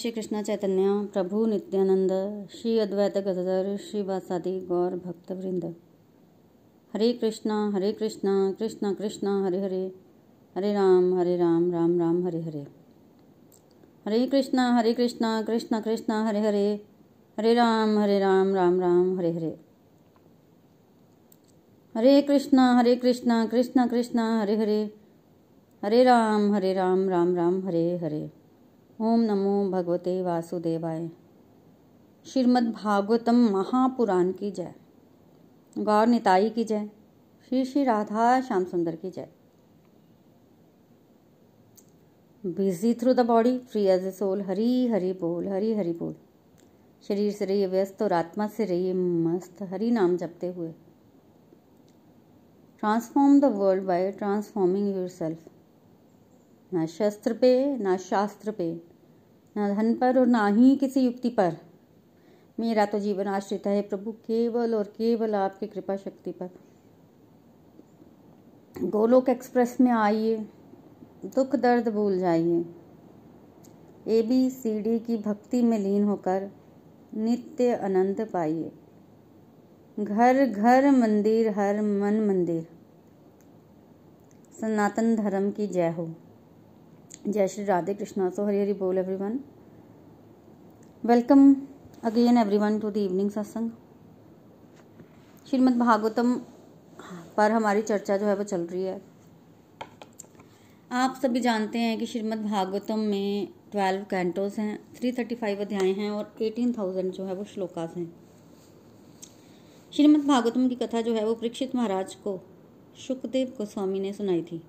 श्री कृष्ण चैतन्य, प्रभु नित्यानंद, श्री अद्वैत गदधर श्री वासादि गौर भक्तवृंद। हरे कृष्णा हरे कृष्णा कृष्णा कृष्णा, हरे हरे। हरे राम हरे राम राम राम, हरे हरे। हरे कृष्णा हरे कृष्णा कृष्णा कृष्णा, हरे हरे। हरे राम हरे राम राम राम, हरे हरे। हरे कृष्णा हरे कृष्णा कृष्णा कृष्णा, हरे हरे। हरे राम हरे राम राम राम, हरे हरे। ओम नमो भगवते वासुदेवाय। श्रीमद् भागवतम महापुराण की जय। गौर निताई की जय। श्री श्री राधा श्याम सुंदर की जय। Busy through the body free as a soul Hari Hari बोल, हरी हरी बोल। शरीर से रहिए व्यस्त और आत्मा से रहिए मस्त, हरी नाम जपते हुए। Transform the world by transforming yourself ना शस्त्र पे, ना शास्त्र पे। धन पर और ना ही किसी युक्ति पर। मेरा तो जीवन आश्रित है प्रभु, केवल और केवल आपकी कृपा शक्ति पर। गोलोक एक्सप्रेस में आइए, दुख दर्द भूल जाइए। ए बी सी डी की भक्ति में लीन होकर नित्य आनंद पाइए। घर घर, मंदिर, हर मन, मंदिर। सनातन धर्म की जय हो। जय श्री राधे कृष्णा। सो हरी हरी बोल everyone welcome again everyone to the evening satsang Shrimad Bhagavatam, पर हमारी चर्चा जो है वो चल रही है। आप सभी जानते हैं कि श्रीमद् भागवतम में ट्वेल्व कैंटोस हैं थ्री थर्टी फाइव अध्याय हैं और एटीन थाउज़ेंड जो है वो श्लोकास हैं। श्रीमद् भागवतम की कथा जो है वो परीक्षित महाराज को सुखदेव गोस्वामी ने सुनाई थी।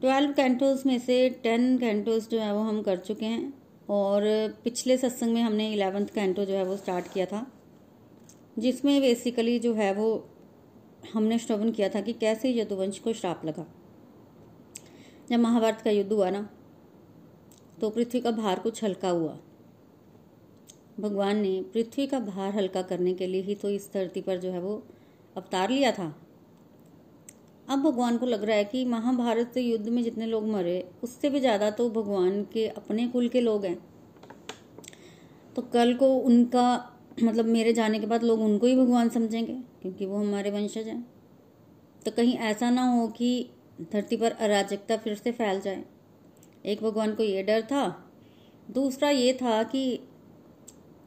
ट्वेल्व कैंटोज में से टेन कैंटोज जो है वो हम कर चुके हैं और पिछले सत्संग में हमने इलेवेंथ कैंटो जो है वो स्टार्ट किया था, जिसमें बेसिकली जो है वो हमने श्रवण किया था कि कैसे यदुवंश को श्राप लगा। जब महाभारत का युद्ध हुआ ना तो पृथ्वी का भार कुछ हल्का हुआ। भगवान ने पृथ्वी का भार हल्का करने के लिए ही तो इस धरती पर जो है वो अवतार लिया था। अब भगवान को लग रहा है कि महाभारत युद्ध में जितने लोग मरे, उससे भी ज़्यादा तो भगवान के अपने कुल के लोग हैं। तो कल को उनका मतलब मेरे जाने के बाद लोग उनको ही भगवान समझेंगे, क्योंकि वो हमारे वंशज हैं। तो कहीं ऐसा ना हो कि धरती पर अराजकता फिर से फैल जाए। एक भगवान को ये डर था, दूसरा ये था कि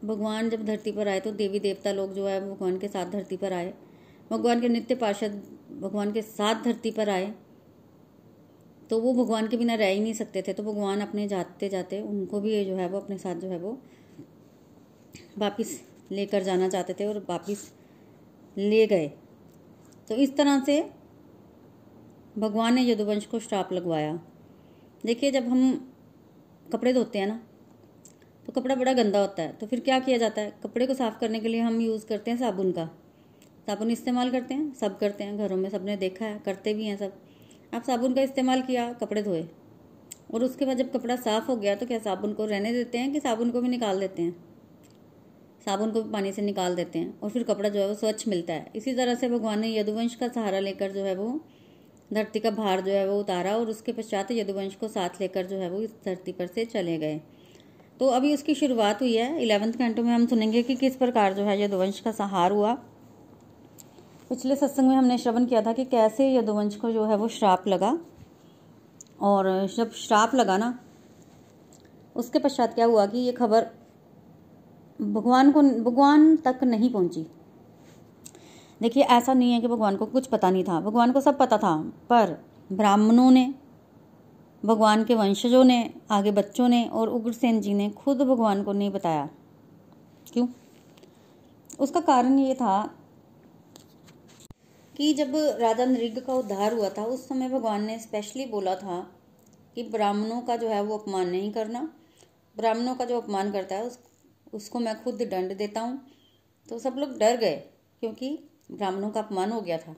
भगवान जब धरती पर आए तो देवी देवता लोग जो है भगवान के साथ धरती पर आए। भगवान के नित्य पार्षद भगवान के साथ धरती पर आए तो वो भगवान के बिना रह ही नहीं सकते थे। तो भगवान अपने जाते जाते उनको भी जो है वो अपने साथ जो है वो वापिस लेकर जाना चाहते थे और वापिस ले गए। तो इस तरह से भगवान ने यदुवंश को श्राप लगवाया। देखिए, जब हम कपड़े धोते हैं ना तो कपड़ा बड़ा गंदा होता है। तो फिर क्या किया जाता है? कपड़े को साफ़ करने के लिए हम यूज़ करते हैं साबुन का। साबुन इस्तेमाल करते हैं? सब करते हैं, घरों में सबने देखा है, करते भी हैं सब। आप साबुन का इस्तेमाल किया, कपड़े धोए। और उसके बाद जब कपड़ा साफ़ हो गया तो क्या साबुन को रहने देते हैं कि साबुन को भी निकाल देते हैं? साबुन को भी पानी से निकाल देते हैं और फिर कपड़ा जो है वो स्वच्छ मिलता है। इसी तरह से भगवान ने यदुवंश का सहारा लेकर जो है वो धरती का भार जो है वो उतारा और उसके पश्चात यदुवंश को साथ लेकर जो है वो इस धरती पर से चले गए। तो अभी उसकी शुरुआत हुई है। इलेवंथ घंटों में हम सुनेंगे कि किस प्रकार जो है यदुवंश का सहार हुआ। पिछले सत्संग में हमने श्रवण किया था कि कैसे यदुवंश को जो है वो श्राप लगा। और जब श्राप लगा ना, उसके पश्चात क्या हुआ कि ये खबर भगवान को, भगवान तक नहीं पहुँची। देखिए, ऐसा नहीं है कि भगवान को कुछ पता नहीं था। भगवान को सब पता था, पर ब्राह्मणों ने, भगवान के वंशजों ने, आगे बच्चों ने और उग्रसेन जी ने खुद भगवान को नहीं बताया। क्यों? उसका कारण ये था कि जब राजा नृग का उद्धार हुआ था उस समय भगवान ने स्पेशली बोला था कि ब्राह्मणों का जो है वो अपमान नहीं करना। ब्राह्मणों का जो अपमान करता है उस, उसको मैं खुद दंड देता हूँ। तो सब लोग डर गए क्योंकि ब्राह्मणों का अपमान हो गया था।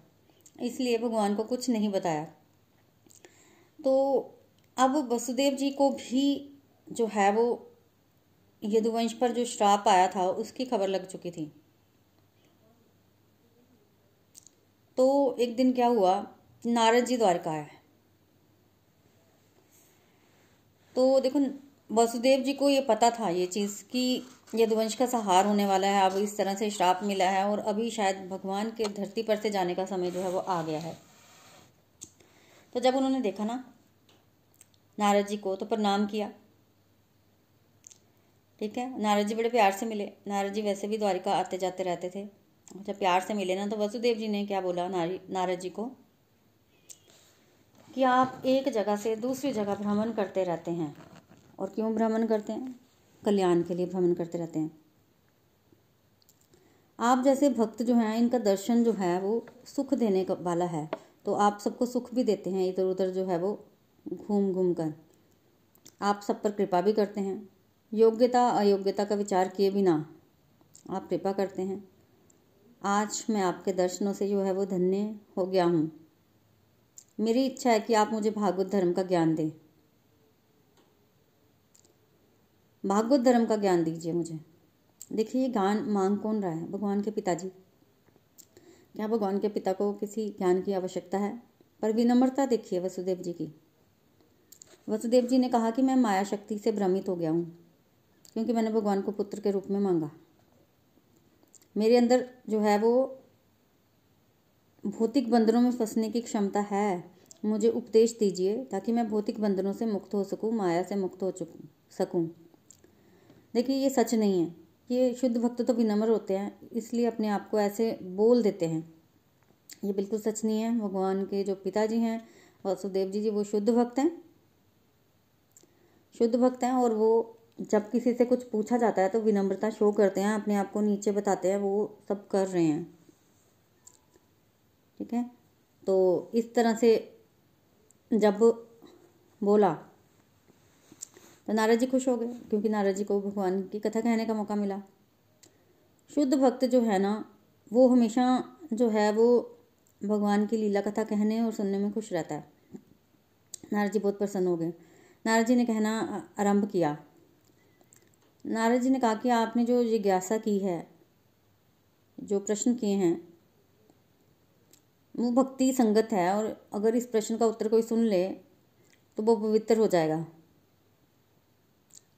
इसलिए भगवान को कुछ नहीं बताया। तो अब वसुदेव जी को भी जो है वो यदुवंश पर जो श्राप आया था उसकी खबर लग चुकी थी। तो एक दिन क्या हुआ? नारद जी द्वारका आया तो देखो, वसुदेव जी को ये पता था ये चीज़ कि यदुवंश का सहार होने वाला है, अब इस तरह से श्राप मिला है और अभी शायद भगवान के धरती पर से जाने का समय जो है वो आ गया है। तो जब उन्होंने देखा ना नारद जी को तो प्रणाम किया। ठीक है? नारद जी बड़े प्यार से मिले। नारद जी वैसे भी द्वारिका आते जाते रहते थे। जब प्यार से मिले ना तो वसुदेव जी ने क्या बोला, नारी, नारद जी को? कि आप एक जगह से दूसरी जगह भ्रमण करते रहते हैं। और क्यों भ्रमण करते हैं? कल्याण के लिए भ्रमण करते रहते हैं। आप जैसे भक्त जो हैं, इनका दर्शन जो है, वो सुख देने का वाला है। तो आप सबको सुख भी देते हैं इधर उधर जो है, वो घूम घूम कर। आप सब पर कृपा भी करते हैं। योग्यता, अयोग्यता का विचार किए बिना आप कृपा करते हैं। आज मैं आपके दर्शनों से जो है वो धन्य हो गया हूँ। मेरी इच्छा है कि आप मुझे भागवत धर्म का ज्ञान दें। भागवत धर्म का ज्ञान दीजिए मुझे। देखिए, ये ज्ञान मांग कौन रहा है? भगवान के पिताजी। क्या भगवान के पिता को किसी ज्ञान की आवश्यकता है? पर विनम्रता देखिए वसुदेव जी की। वसुदेव जी ने कहा कि मैं माया शक्ति से भ्रमित हो गया हूँ, क्योंकि मैंने भगवान को पुत्र के रूप में मांगा। मेरे अंदर जो है वो भौतिक बंधनों में फंसने की क्षमता है। मुझे उपदेश दीजिए ताकि मैं भौतिक बंधनों से मुक्त हो सकूँ, माया से मुक्त हो चुक, सकूँ। देखिए, ये सच नहीं है। ये शुद्ध भक्त तो विनम्र होते हैं, इसलिए अपने आप को ऐसे बोल देते हैं। ये बिल्कुल सच नहीं है। भगवान के जो पिताजी हैं, वसुदेव जी जी वो शुद्ध भक्त हैं। शुद्ध भक्त हैं और वो जब किसी से कुछ पूछा जाता है तो विनम्रता शो करते हैं, अपने आप को नीचे बताते हैं, वो सब कर रहे हैं। ठीक है? तो इस तरह से जब बोला तो नारद जी खुश हो गए, क्योंकि नारद जी को भगवान की कथा कहने का मौका मिला। शुद्ध भक्त जो है ना, वो हमेशा जो है, वो भगवान की लीला कथा कहने और सुनने में खुश रहता है। नारद जी बहुत प्रसन्न हो गए। नारद जी ने कहना आरंभ किया। नारद जी ने कहा कि आपने जो जिज्ञासा की है, जो प्रश्न किए हैं, वो भक्ति संगत है और अगर इस प्रश्न का उत्तर कोई सुन ले तो वो पवित्र हो जाएगा।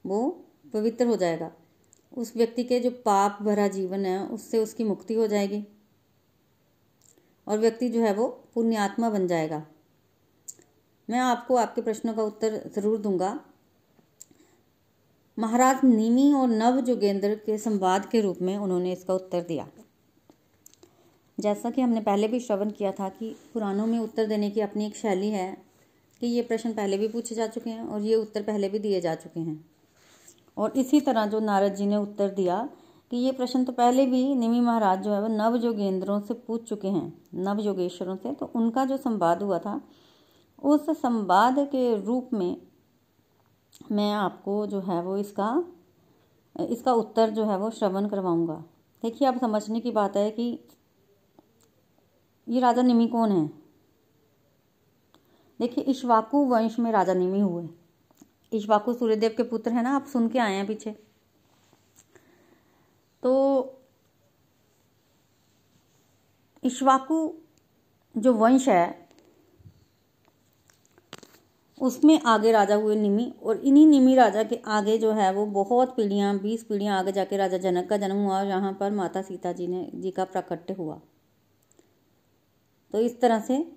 वो पवित्र हो जाएगा। उस व्यक्ति के जो पाप भरा जीवन है, उससे उसकी मुक्ति हो जाएगी और व्यक्ति जो है वो पुण्यात्मा बन जाएगा। मैं आपको आपके प्रश्नों का उत्तर ज़रूर दूँगा। महाराज निमी और नव जोगेंद्र के संवाद के रूप में उन्होंने इसका उत्तर दिया। जैसा कि हमने पहले भी श्रवण किया था कि पुराणों में उत्तर देने की अपनी एक शैली है कि ये प्रश्न पहले भी पूछे जा चुके हैं और ये उत्तर पहले भी दिए जा चुके हैं। और इसी तरह जो नारद जी ने उत्तर दिया कि ये प्रश्न तो पहले भी निमी महाराज जो है वो नव जोगेंद्रों से पूछ चुके हैं, नव योगेश्वरों से तो उनका जो संवाद हुआ था, उस संवाद के रूप में मैं आपको जो है वो इसका इसका उत्तर जो है वो श्रवण करवाऊँगा। देखिए, अब समझने की बात है कि ये राजा निमि कौन है? देखिए, इश्वाकु वंश में राजा निमि हुए। इश्वाकु सूर्यदेव के पुत्र हैं ना, आप सुन के आए हैं पीछे। तो इश्वाकु जो वंश है उसमें आगे राजा हुए निमी और इन्हीं निमी राजा के आगे जो है वो बहुत पीढ़ियाँ, बीस पीढ़ियाँ आगे जाके राजा जनक का जन्म हुआ और यहाँ पर माता सीता जी ने, जी का प्राकट्य हुआ। तो इस तरह से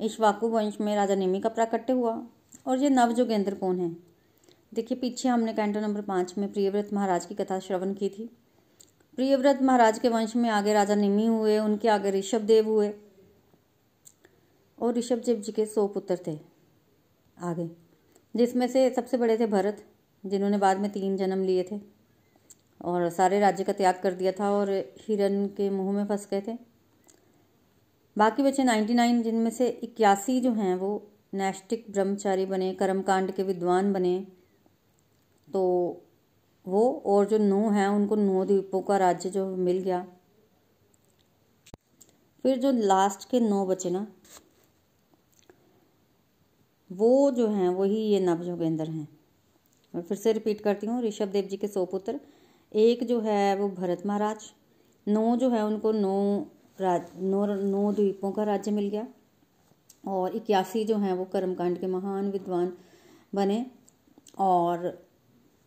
इश्वाकु वंश में राजा निमी का प्राकट्य हुआ। और ये नव जोगेंद्र कौन है? देखिए, पीछे हमने कैंटो नंबर पाँच में प्रियव्रत महाराज की कथा श्रवण की थी। प्रियव्रत महाराज के वंश में आगे राजा निमी हुए, उनके आगे ऋषभ देव हुए। और ऋषभ देव जी के सौ पुत्र थे आगे, जिसमें से सबसे बड़े थे भरत, जिन्होंने बाद में तीन जन्म लिए थे। और सारे राज्य का त्याग कर दिया था और हिरन के मुँह में फंस गए थे। बाकी बचे नाइन्टी नाइन, जिनमें से इक्यासी जो हैं, वो नैष्टिक ब्रह्मचारी बने, कर्मकांड के विद्वान बने। तो वो और जो नौ हैं, उनको नौ द्वीपों का राज्य जो मिल गया। फिर जो लास्ट के नौ बचे ना वो जो हैं, वही ये नव जोगेंद्र हैं। मैं फिर से रिपीट करती हूँ, ऋषभ देव जी के सौ पुत्र एक जो है, वो भरत महाराज। नौ जो है, उनको नौ राज, नौ नौ द्वीपों का राज्य मिल गया। और इक्यासी जो हैं, वो कर्मकांड के महान विद्वान बने। और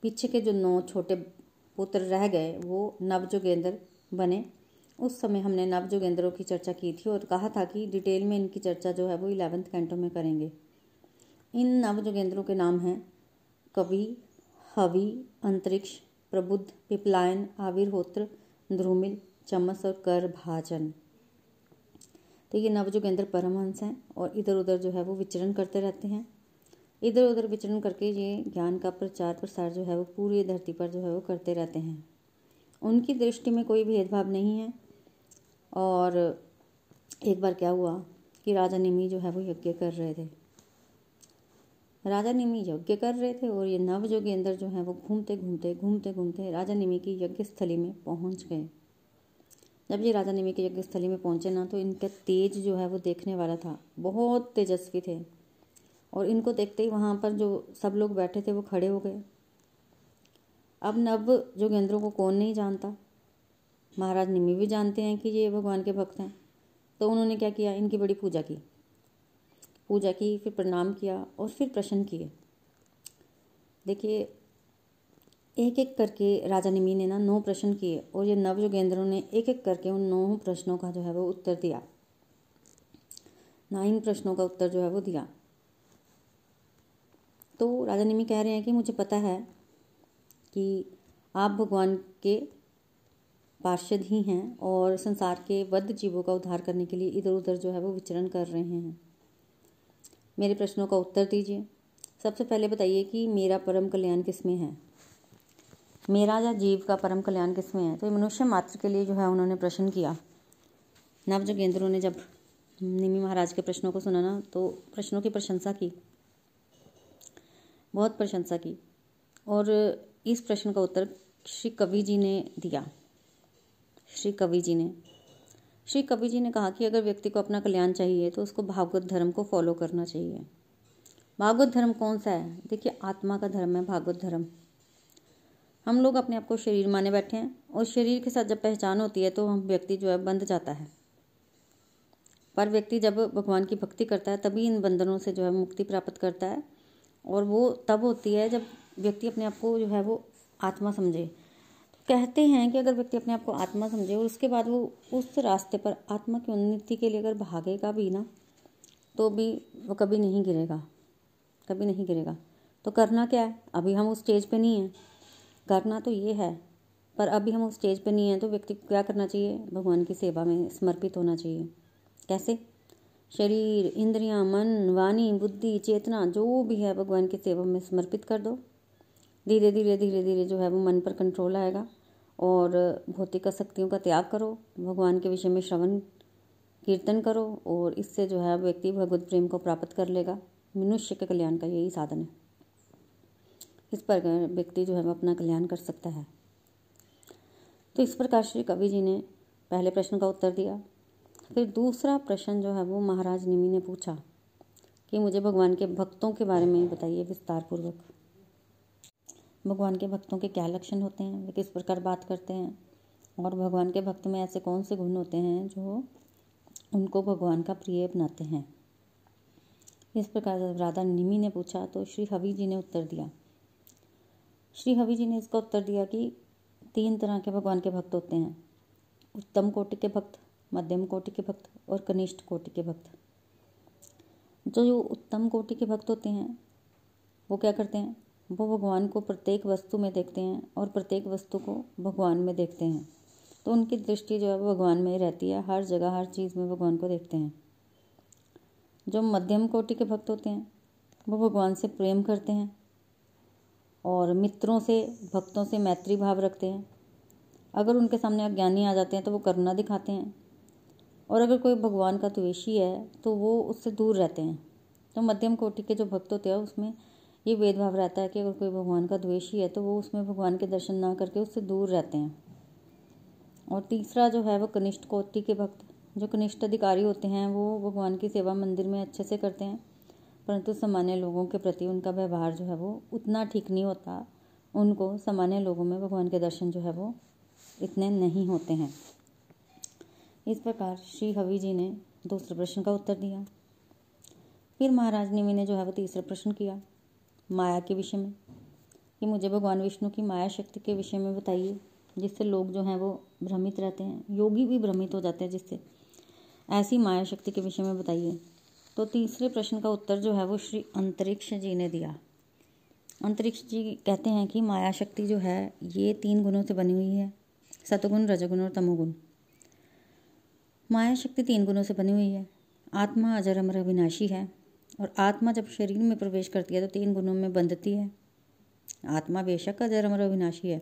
पीछे के जो नौ छोटे पुत्र रह गए, वो नव जोगेंद्र बने। उस समय हमने नव जोगेंद्रों की चर्चा की थी और कहा था कि डिटेल में इनकी चर्चा जो है, वो इलेवेंथ कैंटो में करेंगे। इन नव जोगेंद्रों के नाम हैं। कवि, हवि, अंतरिक्ष, प्रबुद्ध, पिपलायन, आविर्होत्र, ध्रुमिल, चमस और कर भाजन। तो ये नव जोगेंद्र परमहंस हैं और इधर उधर जो है वो विचरण करते रहते हैं। इधर उधर विचरण करके ये ज्ञान का प्रचार प्रसार जो है वो पूरी धरती पर जो है वो करते रहते हैं। उनकी दृष्टि में कोई भेदभाव नहीं है और एक बार क्या हुआ कि राजा निमी जो है वो यज्ञ कर रहे थे। राजा निमी यज्ञ कर रहे थे और ये नव जोगेंद्र जो है वो घूमते घूमते घूमते घूमते राजा निमी की यज्ञ स्थली में पहुँच गए। जब ये राजा निमी की यज्ञ स्थली में पहुँचे ना तो इनका तेज जो है वो देखने वाला था। बहुत तेजस्वी थे। और इनको देखते ही वहाँ पर जो सब लोग बैठे थे वो खड़े हो गए। अब नव जोगेंद्रों को कौन नहीं जानता? महाराज निमी भी जानते हैं कि ये भगवान के भक्त हैं। तो उन्होंने क्या किया? इनकी बड़ी पूजा की। पूजा की, फिर प्रणाम किया और फिर प्रश्न किए। देखिए एक एक करके राजा निमी ने ना नौ प्रश्न किए और ये नव योगेंद्रों ने एक एक करके उन नौ प्रश्नों का जो है वो उत्तर दिया। नाइन प्रश्नों का उत्तर जो है वो दिया। तो राजा निमी कह रहे हैं कि मुझे पता है कि आप भगवान के पार्षद ही हैं और संसार के वध जीवों का उद्धार करने के लिए इधर उधर जो है वो विचरण कर रहे हैं। मेरे प्रश्नों का उत्तर दीजिए। सबसे पहले बताइए कि मेरा परम कल्याण किसमें है? मेरा या जीव का परम कल्याण किसमें है? तो मनुष्य मात्र के लिए जो है उन्होंने प्रश्न किया। नव जोगेंद्रों ने जब निमी महाराज के प्रश्नों को सुना ना तो प्रश्नों की प्रशंसा की। बहुत प्रशंसा की। और इस प्रश्न का उत्तर श्री कवि जी ने दिया। श्री कवि जी ने। श्री कवि जी ने कहा कि अगर व्यक्ति को अपना कल्याण चाहिए तो उसको भागवत धर्म को फॉलो करना चाहिए। भागवत धर्म कौन सा है? देखिए, आत्मा का धर्म है भागवत धर्म। हम लोग अपने आप को शरीर माने बैठे हैं, और शरीर के साथ जब पहचान होती है तो हम व्यक्ति जो है बंध जाता है। पर व्यक्ति जब भगवान की भक्ति करता है, तभी इन बंधनों से जो है मुक्ति प्राप्त करता है, और वो तब होती है जब व्यक्ति अपने आप को जो है वो आत्मा समझे। कहते हैं कि अगर व्यक्ति अपने आप को आत्मा समझे और उसके बाद वो उस रास्ते पर आत्मा की उन्नति के लिए अगर भागेगा भी ना तो भी वो कभी नहीं गिरेगा, कभी नहीं गिरेगा। तो करना क्या है? अभी हम उस स्टेज पे नहीं हैं। करना तो ये है, पर अभी हम उस स्टेज पे नहीं हैं तो व्यक्ति को क्या करना चाहिए? भगवान की सेवा में समर्पित होना चाहिए। कैसे? शरीर, इंद्रियाँ, मन, वाणी, बुद्धि, चेतना, जो भी है, भगवान की सेवा में समर्पित कर दो। धीरे धीरे धीरे धीरे जो है वो मन पर कंट्रोल आएगा। और भौतिक शक्तियों का त्याग करो। भगवान के विषय में श्रवण, कीर्तन करो और इससे जो है व्यक्ति भगवत प्रेम को प्राप्त कर लेगा। मनुष्य के कल्याण का यही साधन है। इस पर व्यक्ति जो है वो अपना कल्याण कर सकता है। तो इस प्रकार श्री कवि जी ने पहले प्रश्न का उत्तर दिया। फिर दूसरा प्रश्न जो है वो महाराज निमी ने पूछा कि मुझे भगवान के भक्तों के बारे में बताइए विस्तार पूर्वक भगवान के भक्तों के क्या लक्षण होते हैं, वे किस प्रकार बात करते हैं? और भगवान के भक्त में ऐसे कौन से गुण होते हैं जो उनको भगवान का प्रिय बनाते हैं? इस प्रकार जब राधा निमी ने पूछा तो श्री हवि जी ने उत्तर दिया। श्री हवि जी ने इसका उत्तर दिया कि तीन तरह के भगवान के भक्त होते हैं। उत्तम कोटि के भक्त, मध्यम कोटि के भक्त और कनिष्ठ कोटि के भक्त। जो जो उत्तम कोटि के भक्त होते हैं, वो क्या करते हैं? वो भगवान को प्रत्येक वस्तु में देखते हैं और प्रत्येक वस्तु को भगवान में देखते हैं। तो उनकी दृष्टि जो है वो भगवान में ही रहती है। हर जगह, हर चीज़ में भगवान को देखते हैं। जो मध्यम कोटि के भक्त होते हैं, वो भगवान से प्रेम करते हैं और मित्रों से, भक्तों से मैत्री भाव रखते हैं। अगर उनके सामने अज्ञानी आ जाते हैं तो वो करुणा दिखाते हैं। और अगर कोई भगवान का द्वेषी है तो वो उससे दूर रहते हैं। तो मध्यम कोटि के जो भक्त होते हैं, उसमें ये भेदभाव रहता है कि अगर कोई भगवान का द्वेषी है तो वो उसमें भगवान के दर्शन ना करके उससे दूर रहते हैं। और तीसरा जो है, वो कनिष्ठ कोटि के भक्त, जो कनिष्ठ अधिकारी होते हैं, वो भगवान की सेवा मंदिर में अच्छे से करते हैं। परंतु सामान्य लोगों के प्रति उनका व्यवहार जो है, वो उतना ठीक नहीं होता। उनको सामान्य लोगों में भगवान के दर्शन जो है, वो इतने नहीं होते हैं। इस प्रकार श्री हवि जी ने दूसरे प्रश्न का उत्तर दिया। फिर महाराज निमि ने जो है, वो तीसरा प्रश्न किया। माया के विषय में। कि मुझे भगवान विष्णु की माया शक्ति के विषय में बताइए, जिससे लोग जो हैं वो भ्रमित रहते हैं। योगी भी भ्रमित हो जाते हैं जिससे। ऐसी माया शक्ति के विषय में बताइए। तो तीसरे प्रश्न का उत्तर जो है वो श्री अंतरिक्ष जी ने दिया। अंतरिक्ष जी कहते हैं कि माया शक्ति जो है, ये तीन गुणों से बनी हुई है। सतगुण, रजगुण और तमोगुण। माया शक्ति तीन गुणों से बनी हुई है। आत्मा, अजर, अमर, अविनाशी है। और आत्मा जब शरीर में प्रवेश करती है तो तीन गुणों में बंधती है। आत्मा बेशक अजर, अमर अविनाशी है,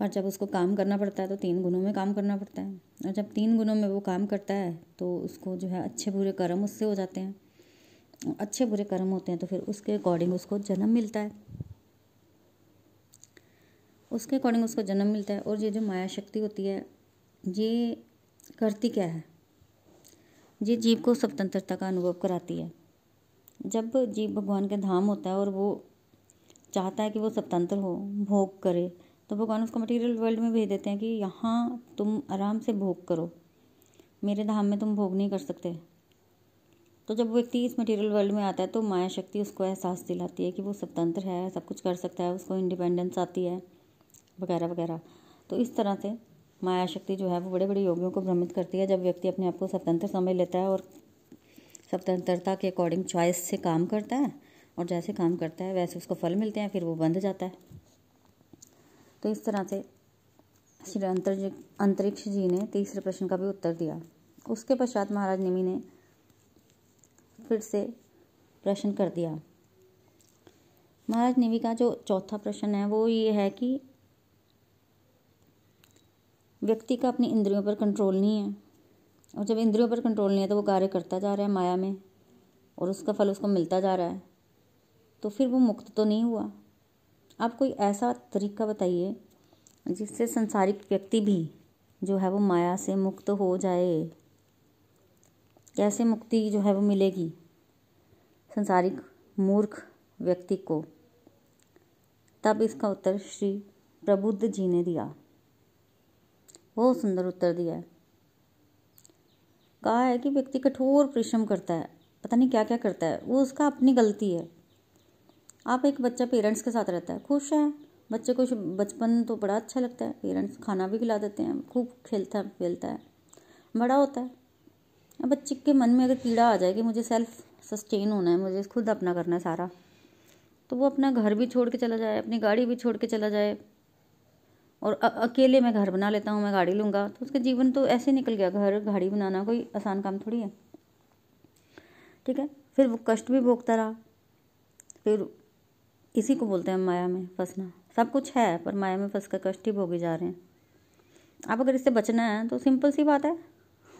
पर जब उसको काम करना पड़ता है तो तीन गुणों में काम करना पड़ता है। और जब तीन गुणों में वो काम करता है तो उसको जो है अच्छे बुरे कर्म उससे हो जाते हैं। अच्छे बुरे कर्म होते हैं तो फिर उसके अकॉर्डिंग उसको जन्म मिलता है। उसके अकॉर्डिंग उसको जन्म मिलता है और ये जो माया शक्ति होती है, ये करती क्या है? ये जीव को स्वतंत्रता का अनुभव कराती है। जब जीव भगवान के धाम होता है और वो चाहता है कि वो स्वतंत्र हो, भोग करे तो भगवान उसको मटेरियल वर्ल्ड में भेज देते हैं कि यहाँ तुम आराम से भोग करो। मेरे धाम में तुम भोग नहीं कर सकते। तो जब व्यक्ति इस मटेरियल वर्ल्ड में आता है तो माया शक्ति उसको एहसास दिलाती है कि वो स्वतंत्र है, सब कुछ कर सकता है, उसको इंडिपेंडेंस आती है, वगैरह वगैरह। तो इस तरह से माया शक्ति जो है, वो बड़े बड़े योगियों को भ्रमित करती है जब व्यक्ति अपने आप को स्वतंत्र समझ लेता है और स्वतंत्रता के अकॉर्डिंग चॉइस से काम करता है और जैसे काम करता है, वैसे उसको फल मिलते हैं, फिर वो बंध जाता है। तो इस तरह से श्री अंतर अंतरिक्ष जी ने तीसरे प्रश्न का भी उत्तर दिया। उसके पश्चात महाराज निमि ने फिर से प्रश्न कर दिया। महाराज निमि का जो चौथा प्रश्न है, वो ये है कि व्यक्ति का अपनी इंद्रियों पर कंट्रोल नहीं है। और जब इंद्रियों पर कंट्रोल नहीं है तो वो कार्य करता जा रहा है माया में, और उसका फल उसको मिलता जा रहा है। तो फिर वो मुक्त तो नहीं हुआ। आप कोई ऐसा तरीका बताइए जिससे संसारिक व्यक्ति भी जो है वो माया से मुक्त हो जाए। कैसे मुक्ति जो है वो मिलेगी? संसारिक मूर्ख व्यक्ति को। तब इसका उत्तर श्री प्रबुद्ध जी ने दिया। बहुत सुंदर उत्तर दिया है। कहा है कि व्यक्ति कठोर परिश्रम करता है, पता नहीं क्या क्या करता है, वो उसका अपनी गलती है। आप एक बच्चा पेरेंट्स के साथ रहता है, खुश है। बच्चे को बचपन तो बड़ा अच्छा लगता है, पेरेंट्स खाना भी खिला देते हैं, खूब खेलता है खेलता है, बड़ा होता है। अब बच्चे के मन में अगर कीड़ा आ जाए कि मुझे सेल्फ सस्टेन होना है, मुझे खुद अपना करना है सारा तो वो अपना घर भी छोड़ के चला जाए, अपनी गाड़ी भी छोड़ के चला जाए और अकेले मैं घर बना लेता हूँ, मैं गाड़ी लूँगा। तो उसका जीवन तो ऐसे निकल गया, घर, गाड़ी बनाना कोई आसान काम थोड़ी है। ठीक है? फिर वो कष्ट भी भोगता रहा। फिर इसी को बोलते हैं माया में फंसना। सब कुछ है, पर माया में फंस कर कष्ट ही भोगे जा रहे हैं। अब अगर इससे बचना है तो सिंपल सी बात है।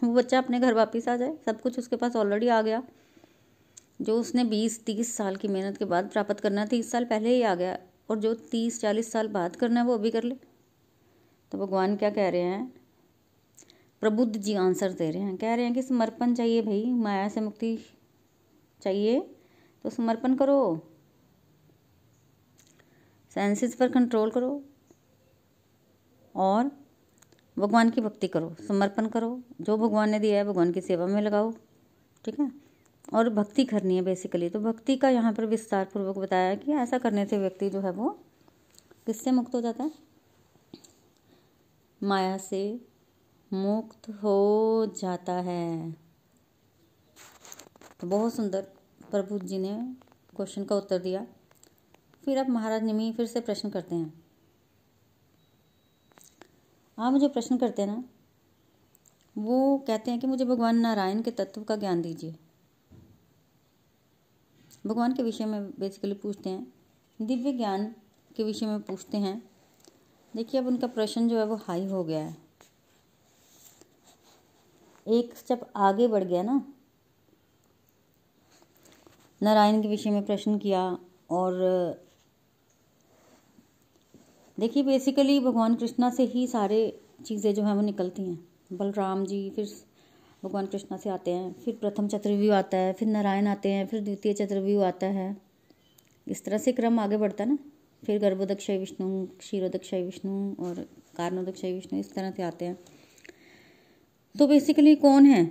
वो बच्चा अपने घर वापस आ जाए। सब कुछ उसके पास ऑलरेडी आ गया। जो उसने बीस, तीस साल की मेहनत के बाद प्राप्त करना तीस साल पहले ही आ गया। और जो तीस, चालीस साल बाद करना है, वो अभी कर ले। तो भगवान क्या कह रहे हैं? प्रबुद्ध जी आंसर दे रहे हैं। कह रहे हैं कि समर्पण चाहिए भाई, माया से मुक्ति चाहिए तो समर्पण करो। सेंसेस पर कंट्रोल करो। और भगवान की भक्ति करो, समर्पण करो। जो भगवान ने दिया है, भगवान की सेवा में लगाओ, ठीक है? और भक्ति करनी है बेसिकली तो भक्ति का यहाँ पर विस्तार पूर्वक बताया कि ऐसा करने से व्यक्ति जो है वो किससे मुक्त हो जाता है? माया से मुक्त हो जाता है। तो बहुत सुंदर प्रभु जी ने क्वेश्चन का उत्तर दिया। फिर अब महाराज निमी फिर से प्रश्न करते हैं। आप मुझे प्रश्न करते हैं ना, वो कहते हैं कि मुझे भगवान नारायण के तत्व का ज्ञान दीजिए। भगवान के विषय में बेसिकली पूछते हैं, दिव्य ज्ञान के विषय में पूछते हैं देखिए, अब उनका प्रश्न जो है वो हाई हो गया है। एक स्टेप आगे बढ़ गया ना। नारायण के विषय में प्रश्न किया और, देखिए बेसिकली भगवान कृष्णा से ही सारे चीज़ें जो हैं वो निकलती हैं। बलराम जी फिर भगवान कृष्णा से आते हैं, फिर प्रथम चतुर्व्यूह आता है, फिर नारायण आते हैं, फिर द्वितीय चतुर्व्यूह आता है। इस तरह से क्रम आगे बढ़ता है ना। फिर गर्भोदक्षय विष्णु क्षीरोदक्षय विष्णु और कारणोदक्षय विष्णु इस तरह से आते हैं। तो बेसिकली कौन है?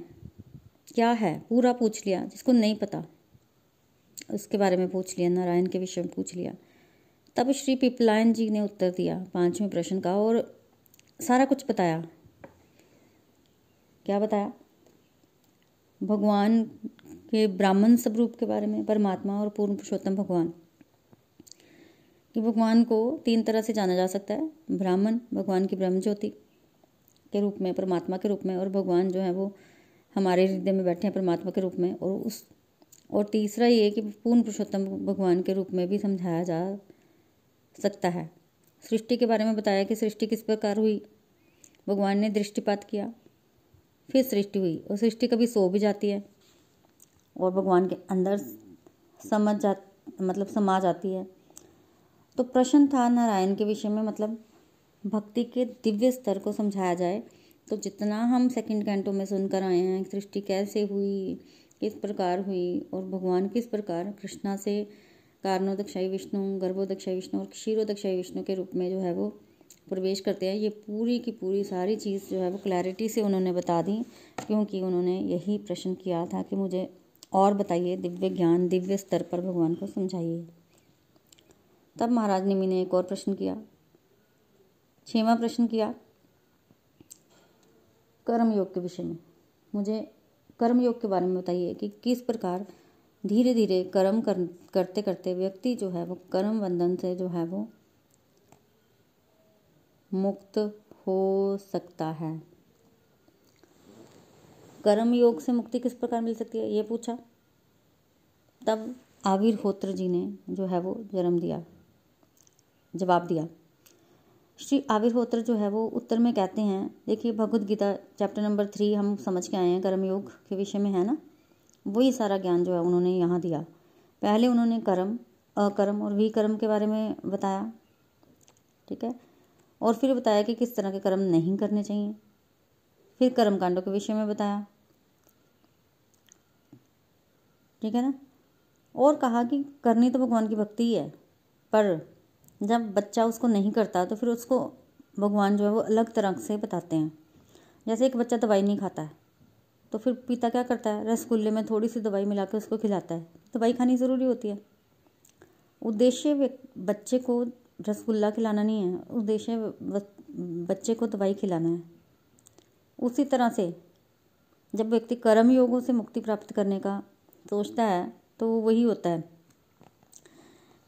क्या है? पूरा पूछ लिया, जिसको नहीं पता। उसके बारे में पूछ लिया, नारायण के विषय में पूछ लिया। तब श्री पिपलायन जी ने उत्तर दिया, पाँचवें प्रश्न का, और सारा कुछ बताया। क्या बताया? भगवान के ब्राह्मण स्वरूप के बारे में, परमात्मा और पूर्ण पुरुषोत्तम भगवान। कि भगवान को तीन तरह से जाना जा सकता है, ब्राह्मण, भगवान की ब्रह्म ज्योति के रूप में, परमात्मा के रूप में और भगवान जो है वो हमारे हृदय में बैठे हैं परमात्मा के रूप में और उस, और तीसरा ये कि पूर्ण पुरुषोत्तम भगवान के रूप में भी समझाया जा सकता है। सृष्टि के बारे में बताया कि सृष्टि किस प्रकार हुई। भगवान ने दृष्टिपात किया, फिर सृष्टि हुई और सृष्टि कभी सो भी जाती है और भगवान के अंदर समझ जा मतलब समा जाती है। तो प्रश्न था नारायण के विषय में मतलब भक्ति के दिव्य स्तर को समझाया जाए तो जितना हम सेकंड कैंटो में सुनकर आए हैं, सृष्टि कैसे हुई, किस प्रकार हुई, और भगवान किस प्रकार कृष्णा से कारणोदक्षाई विष्णु गर्भोदक्षाई विष्णु और क्षीरोदक्षाई विष्णु के रूप में जो है वो प्रवेश करते हैं, ये पूरी की पूरी सारी चीज़ जो है वो क्लैरिटी से उन्होंने बता दी, क्योंकि उन्होंने यही प्रश्न किया था कि मुझे और बताइए, दिव्य ज्ञान, दिव्य स्तर पर भगवान को समझाइए। तब महाराज निमि ने एक और प्रश्न किया। छवा प्रश्न किया कर्म योग के विषय में। मुझे कर्म योग के बारे में बताइए कि किस प्रकार धीरे धीरे कर्म कर, करते करते व्यक्ति जो है वो कर्म बंधन से जो है वो मुक्त हो सकता है। कर्म योग से मुक्ति किस प्रकार मिल सकती है? ये पूछा। तब आविर होत्र जी ने जो है वो जन्म दिया। जवाब दिया। श्री आविर्होत्र जो है वो उत्तर में कहते हैं, देखिए Bhagavad Gita chapter number three हम समझ के आए हैं कर्म योग के विषय में, है ना? वही सारा ज्ञान जो है उन्होंने यहाँ दिया। पहले उन्होंने कर्म, अकर्म और विकर्म के बारे में बताया, ठीक है? और फिर बताया कि किस तरह के कर्म नहीं करने चाहिए। फिर कर्म कांडों के विषय में बताया, ठीक है ना? और कहा कि करनी तो भगवान की भक्ति ही है, पर जब बच्चा उसको नहीं करता तो फिर उसको भगवान जो है वो अलग तरह से बताते हैं। जैसे एक बच्चा दवाई नहीं खाता है तो फिर पिता क्या करता है? रसगुल्ले में थोड़ी सी दवाई मिला के उसको खिलाता है। दवाई खानी ज़रूरी होती है। उद्देश्य बच्चे को रसगुल्ला खिलाना नहीं है, उद्देश्य बच्चे को दवाई खिलाना है। उसी तरह से जब व्यक्ति कर्म योगों से मुक्ति प्राप्त करने का सोचता है तो वही होता है।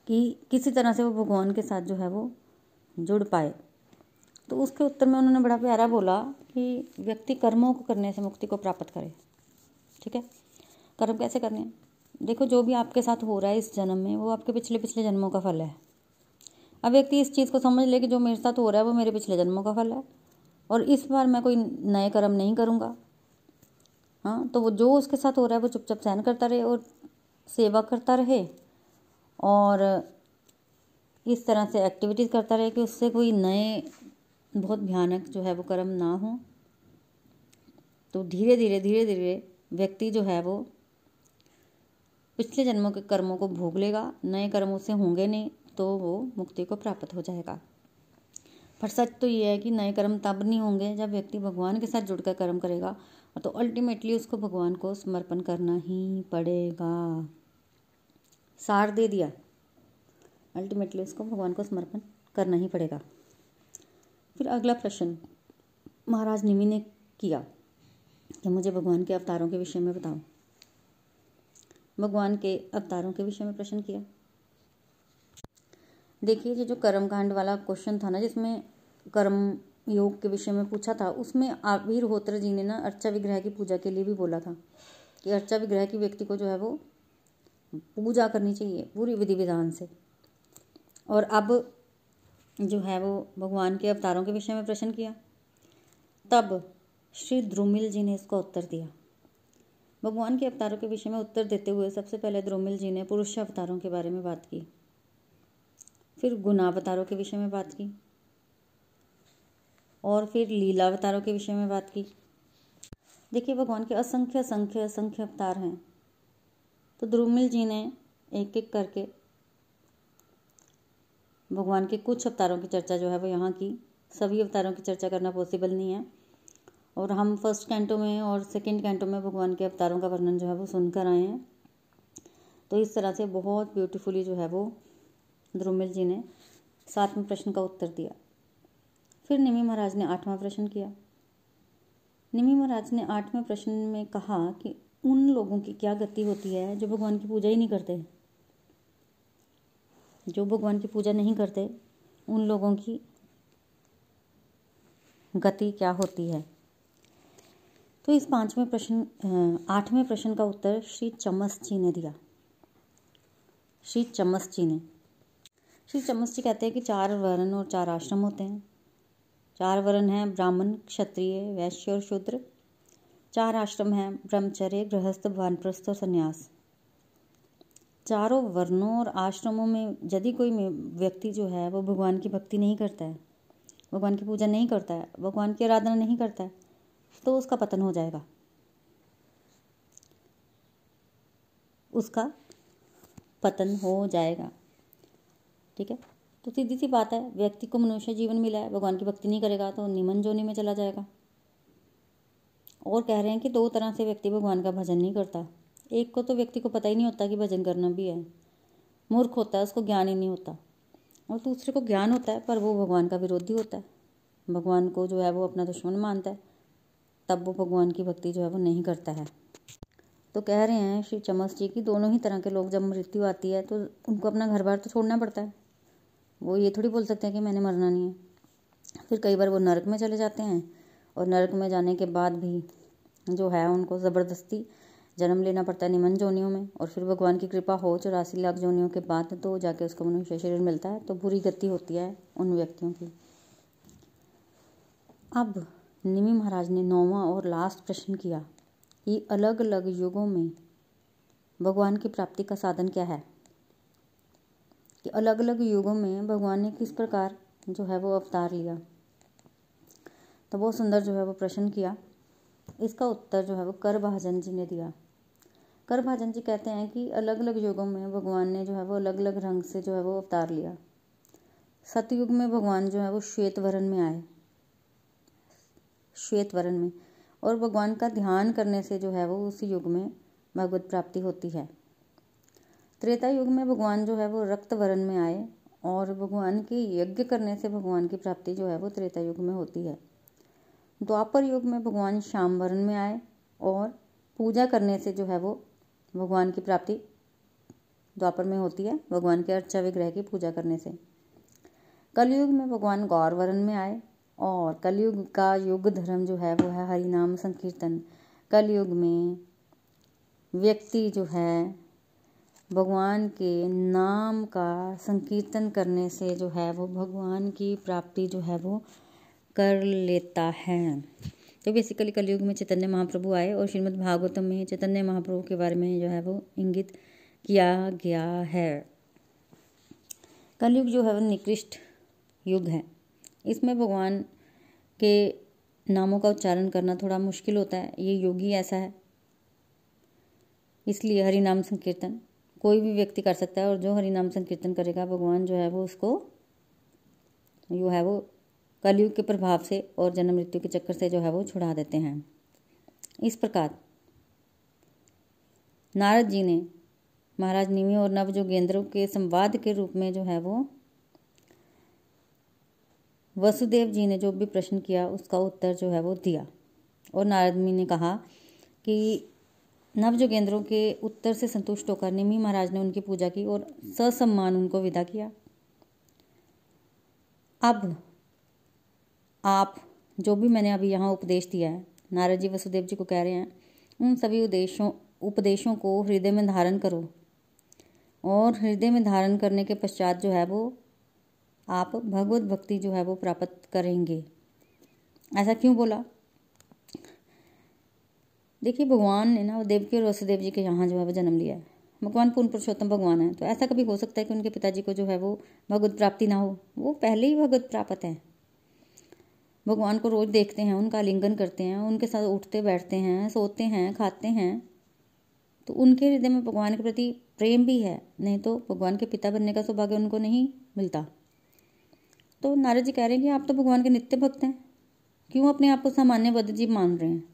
कि किसी तरह से वो भगवान के साथ जो है वो जुड़ पाए। तो उसके उत्तर में उन्होंने बड़ा प्यारा बोला कि व्यक्ति कर्मों को करने से मुक्ति को प्राप्त करे। ठीक है? कर्म कैसे करने देखो, जो भी आपके साथ हो रहा है इस जन्म में, वो आपके पिछले पिछले जन्मों का फल है। अब व्यक्ति इस चीज़ को समझ ले कि जो मेरे साथ हो रहा है वो मेरे पिछले जन्मों का फल है। और इस बार मैं कोई नए कर्म नहीं करूँगा। हाँ तो वो जो उसके साथ हो रहा है वो चुपचाप सहन करता रहे और सेवा करता रहे। और इस तरह से एक्टिविटीज़ करता रहे कि उससे कोई नए, बहुत भयानक जो है वो कर्म ना हो। तो धीरे धीरे धीरे धीरे व्यक्ति जो है वो पिछले जन्मों के कर्मों को भोग लेगा, नए कर्म उससे होंगे नहीं तो वो मुक्ति को प्राप्त हो जाएगा। पर सच तो ये है कि नए कर्म तब नहीं होंगे जब व्यक्ति भगवान के साथ जुड़कर कर्म करेगा तो अल्टीमेटली उसको भगवान को समर्पण करना ही पड़ेगा। सार दे दिया। अल्टीमेटली उसको भगवान को समर्पण करना ही पड़ेगा। फिर अगला प्रश्न, महाराज निमि ने किया कि मुझे भगवान के अवतारों के विषय में बताओ। भगवान के अवतारों के विषय में प्रश्न किया। देखिए, ये जो कर्म कांड वाला क्वेश्चन था ना, जिसमें कर्म योग के विषय में पूछा था, उसमें आवीर होत्र जी ने ना अर्चा विग्रह की पूजा के लिए भी बोला था कि अर्चा विग्रह की व्यक्ति को जो है वो पूजा करनी चाहिए, पूरी विधि विधान से। और अब जो है वो भगवान के अवतारों के विषय में प्रश्न किया। तब श्री द्रुमिल जी ने इसका उत्तर दिया। भगवान के अवतारों के विषय में उत्तर देते हुए सबसे पहले द्रुमिल जी ने पुरुष अवतारों के बारे में बात की। फिर गुणावतारों के विषय में बात की। और फिर लीलावतारों के विषय में बात की। देखिए, भगवान के असंख्य असंख्य असंख्य अवतार हैं। तो द्रुमिल जी ने एक एक करके भगवान के कुछ अवतारों की चर्चा जो है वो यहाँ की, सभी अवतारों की चर्चा करना पॉसिबल नहीं है। और हम फ़र्स्ट कैंटो में और सेकंड कैंटो में भगवान के अवतारों का वर्णन जो है वो सुनकर आए हैं। तो इस तरह से बहुत ब्यूटीफुली जो है वो ध्रुमिल जी ने सातवें प्रश्न का उत्तर दिया। फिर निमी महाराज ने आठवां प्रश्न किया। निमी महाराज ने आठवें प्रश्न में कहा कि उन लोगों की क्या गति होती है जो भगवान की पूजा ही नहीं करते? जो भगवान की पूजा नहीं करते, उन लोगों की गति क्या होती है? तो इस पाँचवें प्रश्न आठवें प्रश्न का उत्तर श्री चमस जी ने दिया। श्री चमस जी ने। श्री चमस जी कहते हैं कि चार वर्ण और चार आश्रम होते हैं। चार वर्ण हैं, ब्राह्मण, क्षत्रिय, वैश्य और शूद्र। चार आश्रम हैं, ब्रह्मचर्य, गृहस्थ वानप्रस्थ और संन्यास। चारों वर्णों और आश्रमों में यदि कोई व्यक्ति जो है, वो भगवान की भक्ति नहीं करता है, भगवान की पूजा नहीं करता है, भगवान की आराधना नहीं करता है तो उसका पतन हो जाएगा। उसका पतन हो जाएगा। ठीक है? तो सीधी सी बात है, व्यक्ति को मनुष्य जीवन मिला है, भगवान की भक्ति नहीं करेगा तो निमन जोनी में चला जाएगा। और कह रहे हैं कि दो तरह से व्यक्ति भगवान का भजन नहीं करता। एक को तो व्यक्ति को पता ही नहीं होता कि भजन करना भी है। मूर्ख होता है, उसको ज्ञान ही नहीं होता। और दूसरे को ज्ञान होता है, पर वो भगवान का विरोधी होता है। भगवान को जो है वो अपना दुश्मन मानता है। तब वो भगवान की भक्ति जो है वो नहीं करता है। तो कह रहे हैं श्री चमस जी की दोनों ही तरह के लोग जब मृत्यु आती है तो उनको अपना घर बार तो छोड़ना पड़ता है। वो ये थोड़ी बोल सकते हैं कि मैंने मरना नहीं है। फिर कई बार वो नरक में चले जाते हैं। और नरक में जाने के बाद भी जो है उनको ज़बरदस्ती जन्म लेना पड़ता है निमन जोनियों में। और फिर भगवान की कृपा हो, चौरासी लाख जोनियों के बाद तो जाके उसको मनुष्य शरीर मिलता है तो बुरी गति होती है उन व्यक्तियों की। अब निमी महाराज ने नौवा और लास्ट प्रश्न किया कि अलग अलग युगों में भगवान की प्राप्ति का साधन क्या है? कि अलग अलग युगों में भगवान ने किस प्रकार जो है वो अवतार लिया? तो बहुत सुंदर जो है वो प्रश्न किया। इसका उत्तर जो है वो कर भाजन जी ने दिया। कर भाजन जी कहते हैं कि अलग अलग युगों में भगवान ने जो है वो अलग अलग रंग से जो है वो अवतार लिया। सतयुग में भगवान जो है वो श्वेत वरण में आए। श्वेत वर्ण में। और भगवान का ध्यान करने से जो है वो उस युग में भगवत प्राप्ति होती है। त्रेता युग में भगवान जो है वो रक्त वर्ण में आए और भगवान के यज्ञ करने से भगवान की प्राप्ति जो है वो त्रेता युग में होती है। द्वापर युग में भगवान श्याम वर्ण में आए और पूजा करने से जो है वो भगवान की प्राप्ति द्वापर में होती है, भगवान के अर्चा विग्रह की पूजा करने से। कलयुग में भगवान गौर वर्ण में आए और कलयुग का युग धर्म जो है वो है हरि नाम संकीर्तन। कलयुग में व्यक्ति जो है भगवान के नाम का संकीर्तन करने से जो है वो भगवान की प्राप्ति जो है वो कर लेता है। तो बेसिकली कलयुग में चैतन्य महाप्रभु आए और श्रीमद् भागवतम में चैतन्य महाप्रभु के बारे में जो है वो इंगित किया गया है। कलयुग जो है वो निकृष्ट युग है। इसमें भगवान के नामों का उच्चारण करना थोड़ा मुश्किल होता है। ये योगी ऐसा है। इसलिए हरि नाम संकीर्तन कोई भी व्यक्ति कर सकता है और जो हरि नाम संकीर्तन करेगा, भगवान जो है वो उसको, जो है वो कलयुग के प्रभाव से और जन्म मृत्यु के चक्कर से जो है वो छुड़ा देते हैं। इस प्रकार नारद जी ने महाराज निमी और नव जोगेंद्रों के संवाद के रूप में जो है वो वसुदेव जी ने जो भी प्रश्न किया, उसका उत्तर जो है वो दिया। और नारद मुनि ने कहा कि नवजोगेंद्रों के उत्तर से संतुष्ट होकर निमी महाराज ने उनकी पूजा की और ससम्मान उनको विदा किया। अब आप जो भी मैंने अभी यहाँ उपदेश दिया है, नारद जी वसुदेव जी को कह रहे हैं, उन सभी उद्देश्यों उपदेशों को हृदय में धारण करो। और हृदय में धारण करने के पश्चात जो है वो आप भगवत भक्ति जो है वो प्राप्त करेंगे। ऐसा क्यों बोला? देखिए, भगवान ने ना देवकी और वसुदेव जी के यहाँ जो है वो जन्म लिया है। भगवान पूर्ण पुरुषोत्तम भगवान है। तो ऐसा कभी हो सकता है कि उनके पिताजी को जो है वो भगवत प्राप्ति ना हो? वो पहले ही भगवत प्राप्त है। भगवान को रोज देखते हैं, उनका लिंगन करते हैं, उनके साथ उठते बैठते हैं, सोते हैं, खाते हैं। तो उनके हृदय में भगवान के प्रति प्रेम भी है, नहीं तो भगवान के पिता बनने का सौभाग्य उनको नहीं मिलता। तो नारद जी कह रहे हैं कि आप तो भगवान के नित्य भक्त हैं, क्यों अपने आप को सामान्य बद्ध जीव मान रहे हैं?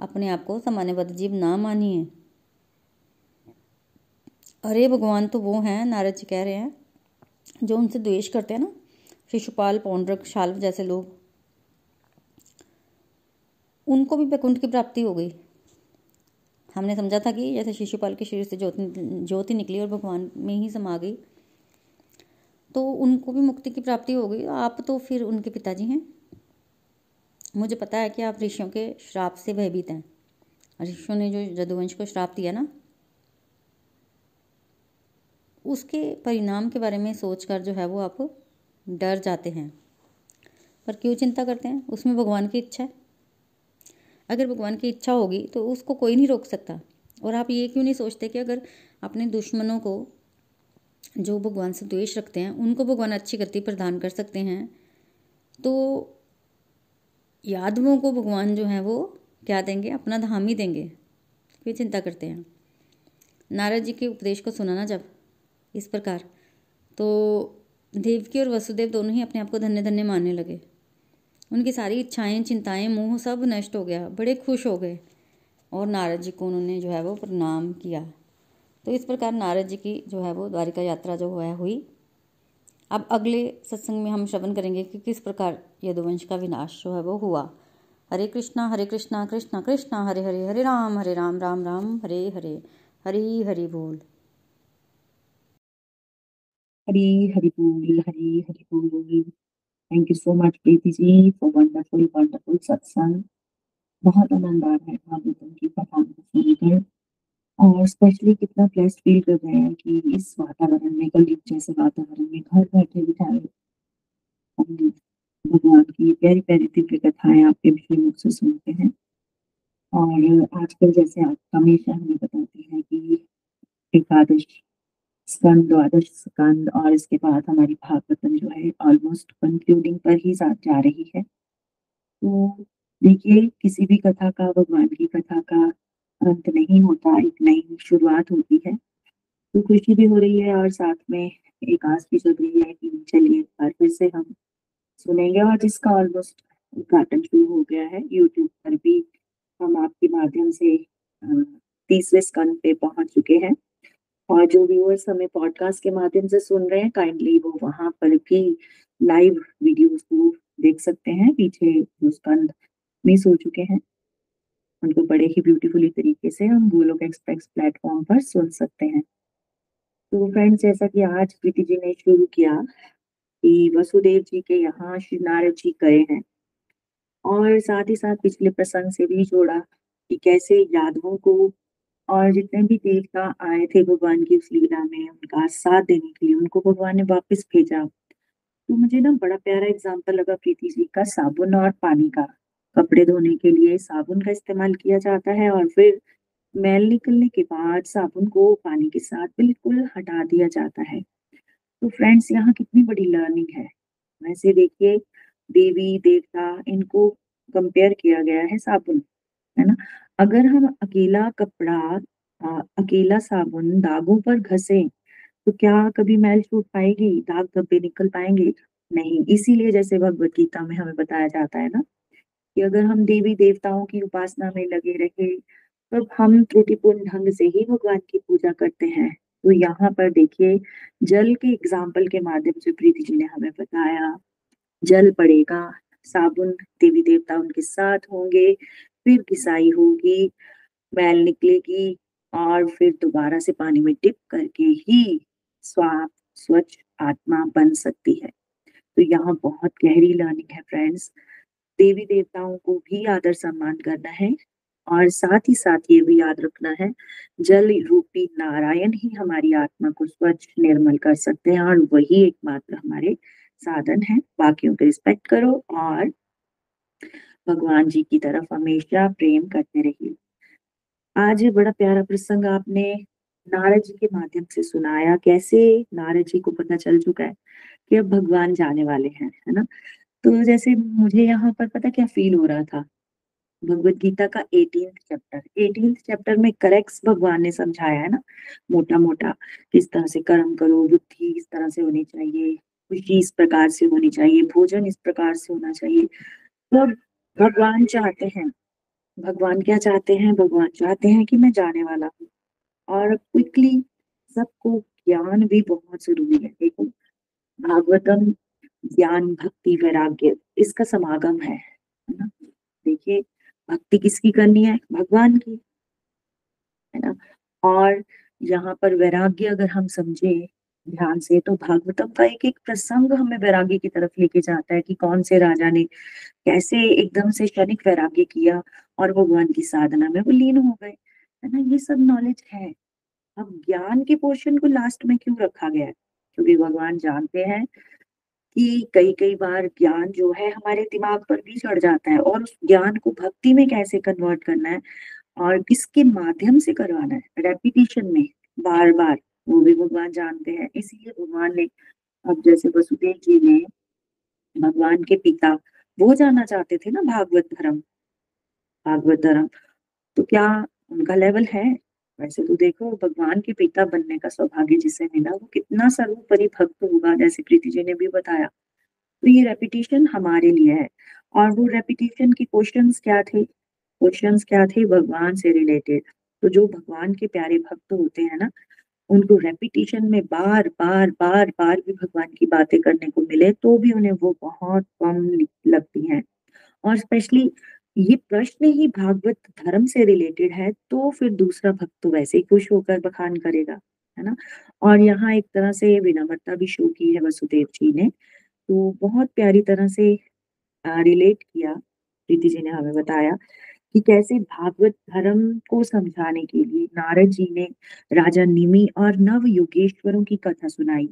अपने आप को सामान्य बद्ध जीव ना मानिए। अरे भगवान तो वो हैं, नारद जी कह रहे हैं, जो उनसे द्वेष करते हैं ना शिशुपाल पौंड्रक, शाल्व जैसे लोग। उनको भी वैकुंठ की प्राप्ति हो गई। हमने समझा था कि जैसे शिशुपाल के शरीर से ज्योति ज्योति निकली और भगवान में ही समा गई तो उनको भी मुक्ति की प्राप्ति हो गई। आप तो फिर उनके पिताजी हैं। मुझे पता है कि आप ऋषियों के श्राप से भयभीत हैं। ऋषियों ने जो जदुवंश को श्राप दिया ना, उसके परिणाम के बारे में सोचकर जो है वो आप डर जाते हैं। पर क्यों चिंता करते हैं? उसमें भगवान की इच्छा है। अगर भगवान की इच्छा होगी तो उसको कोई नहीं रोक सकता। और आप ये क्यों नहीं सोचते कि अगर अपने दुश्मनों को जो भगवान से द्वेष रखते हैं, उनको भगवान अच्छी गति प्रदान कर सकते हैं तो यादवों को भगवान जो है वो क्या देंगे? अपना धाम ही देंगे। क्यों चिंता करते हैं? नारद जी के उपदेश को सुना ना जब? इस प्रकार। तो देवकी और वसुदेव दोनों ही अपने आप को धन्य धन्य मानने लगे। उनकी सारी इच्छाएँ, चिंताएँ, मोह सब नष्ट हो गया। बड़े खुश हो गए। और नारद जी को उन्होंने जो है वो प्रणाम किया। तो इस प्रकार नारद जी की जो है वो द्वारिका यात्रा जो है हुई। अब अगले सत्संग में हम श्रवण करेंगे कि किस प्रकार यदुवंश का विनाश जो है वो हुआ। हरे कृष्णा हरे कृष्णा कृष्णा कृष्णा, हरे हरे हरे राम हरे राम राम राम, हरे हरे, हरी हरि बोल। Hari Hari Bol, Hari Hari Bol. Thank you so much, Preeti ji, for wonderful, wonderful satsang. बहुत आनंद आ रहा है भागवतम की कथा को सुनकर और स्पेशली कितना ब्लेस्ड फील कर रहे हैं कि इस वातावरण में गलीब जैसे वातावरण में घर बैठे बिठाए भगवान की प्यारी प्यारी दिव्य कथाएँ आपके भी मुख से सुनते हैं और आजकल जैसे आप हमेशा हमें बताते हैं कि एकादश स्कंद द्वादश स्कंद और इसके बाद हमारी भागवतम जो है ऑलमोस्ट कंक्लूडिंग पर ही जा रही है। तो देखिए, किसी भी कथा का, भगवान की कथा का अंत नहीं होता, एक नई शुरुआत होती है। तो खुशी भी हो रही है और साथ में एक आस भी चल रही है कि चलिए, एक बार फिर से हम सुनेंगे और जिसका ऑलमोस्ट उद्घाटन शुरू हो गया है यूट्यूब पर भी हम आपके माध्यम से तीसरे स्कंद पे पहुँच चुके हैं। और जो व्यूअर्स हमें पॉडकास्ट के माध्यम से सुन रहे हैं काइंडली वो वहाँ पर भी लाइव वीडियोस को देख सकते हैं। पीछे जो स्कंद मिस हो चुके हैं, उनको बड़े ही ब्यूटीफुली तरीके से हम गोलोक एक्सप्रेस प्लेटफॉर्म पर सुन सकते हैं। तो फ्रेंड्स जैसा कि आज प्रीति जी ने शुरू किया कि वसुदेव जी के यहाँ श्री नारद जी गए हैं और साथ ही साथ पिछले प्रसंग से भी जोड़ा कि कैसे यादवों को और जितने भी देवता आए थे भगवान की उस लीला में, उनका साथ देने के लिए उनको भगवान ने वापस भेजा। तो मुझे ना बड़ा प्यारा एग्ज़ाम्पल लगा प्रीति जी का साबुन और पानी का। कपड़े धोने के लिए साबुन का इस्तेमाल किया जाता है और फिर मैल निकलने के बाद साबुन को पानी के साथ बिल्कुल हटा दिया जाता है। तो फ्रेंड्स यहाँ कितनी बड़ी लर्निंग है। वैसे देखिए, देवी, देवता, इनको कंपेयर किया गया है साबुन, है ना? अगर हम अकेला कपड़ा अकेला साबुन दागों पर घसे तो क्या कभी मैल छूट पाएगी? दाग धब्बे निकल पाएँगे? नहीं। इसीलिए जैसे भगवत गीता में हमें बताया जाता है ना, कि अगर हम देवी देवताओं की उपासना में लगे रहे, तब हम त्रुटिपूर्ण ढंग से ही भगवान की पूजा करते हैं। तो यहाँ पर देखिए, जल के एग्ज़ाम्पल के माध्यम से प्रीति जी ने हमें बताया, जल पड़ेगा, साबुन देवी देवता उनके साथ होंगे फिर घिसाई होगी, मैल निकलेगी और फिर दोबारा से पानी में डिप करके ही स्वाप, स्वच्छ आत्मा बन सकती है। तो यहाँ बहुत गहरी लर्निंग है फ्रेंड्स। देवी देवताओं को भी आदर सम्मान करना है और साथ ही साथ ये भी याद रखना है, जल रूपी नारायण ही हमारी आत्मा को स्वच्छ, निर्मल कर सकते हैं और वही एकमात्र हमारे साधन है। बाकियों के रिस्पेक्ट करो और भगवान जी की तरफ़ हमेशा प्रेम करते रहिए। आज बड़ा प्यारा प्रसंग आपने नारद जी के माध्यम से सुनाया। कैसे नारद जी को पता चल चुका है कि अब भगवान जाने वाले हैं, है ना? तो जैसे मुझे यहाँ पर पता क्या फील हो रहा था? भगवत गीता का एटीन चैप्टर एटीन चैप्टर में करेक्ट भगवान ने समझाया, है ना? मोटा मोटा किस तरह से कर्म करो, बुद्धि इस तरह से होनी चाहिए खुशी इस प्रकार से होनी चाहिए, भोजन इस प्रकार से होना चाहिए। तो भगवान चाहते हैं। भगवान क्या चाहते हैं? भगवान चाहते हैं कि मैं जाने वाला हूँ। और क्विकली सबको ज्ञान भी बहुत ज़रूरी है। देखो, भागवतम ज्ञान, भक्ति, वैराग्य, इसका समागम है ना? देखिए, भक्ति किसकी करनी है? भगवान की, है ना? और यहाँ पर वैराग्य अगर हम समझे ध्यान से तो भागवतम का एक एक प्रसंग हमें वैराग्य की तरफ़ लेके जाता है कि कौन से राजा ने कैसे एकदम से क्षणिक वैराग्य किया और भगवान की साधना में वो लीन हो गए। है ना? ये सब नॉलेज है। अब ज्ञान के पोर्शन को लास्ट में क्यों रखा गया है? क्योंकि भगवान जानते हैं कि कई कई बार ज्ञान जो है हमारे दिमाग पर भी चढ़ जाता है और उस ज्ञान को भक्ति में कैसे कन्वर्ट करना है और किसके माध्यम से करवाना है? रेपिटेशन में बार बार वो भी भगवान जानते हैं। इसीलिए भगवान ने, अब जैसे वसुदेव जी ने भगवान के पिता, वो जानना चाहते थे ना भागवत धर्म भागवत धर्म। तो क्या उनका लेवल है? वैसे तो देखो, भगवान के पिता बनने का सौभाग्य जिसे मिला, वो कितना सर्वोपरि भक्त होगा, जैसे प्रीति जी ने भी बताया। तो ये रेपिटेशन हमारे लिए है। और वो रेपिटेशन के क्वेश्चन क्या थे? क्वेश्चन क्या थे? भगवान से रिलेटेड तो जो भगवान के प्यारे भक्त होते हैं ना उनको रेपिटेशन में बार बार बार बार भी भगवान की बातें करने को मिले तो भी उन्हें वो बहुत कम लगती हैं। और स्पेशली ये प्रश्न ही भागवत धर्म से रिलेटेड है तो फिर दूसरा भक्त तो वैसे ही खुश होकर बखान करेगा, है ना? और यहाँ एक तरह से विनम्रता भी शो की है वसुदेव जी ने तो बहुत प्यारी तरह से रिलेट किया, प्रीति जी ने हमें बताया। कि कैसे भागवत धर्म को समझाने के लिए नारद जी ने राजा निमि और नव योगेश्वरों की कथा सुनाई।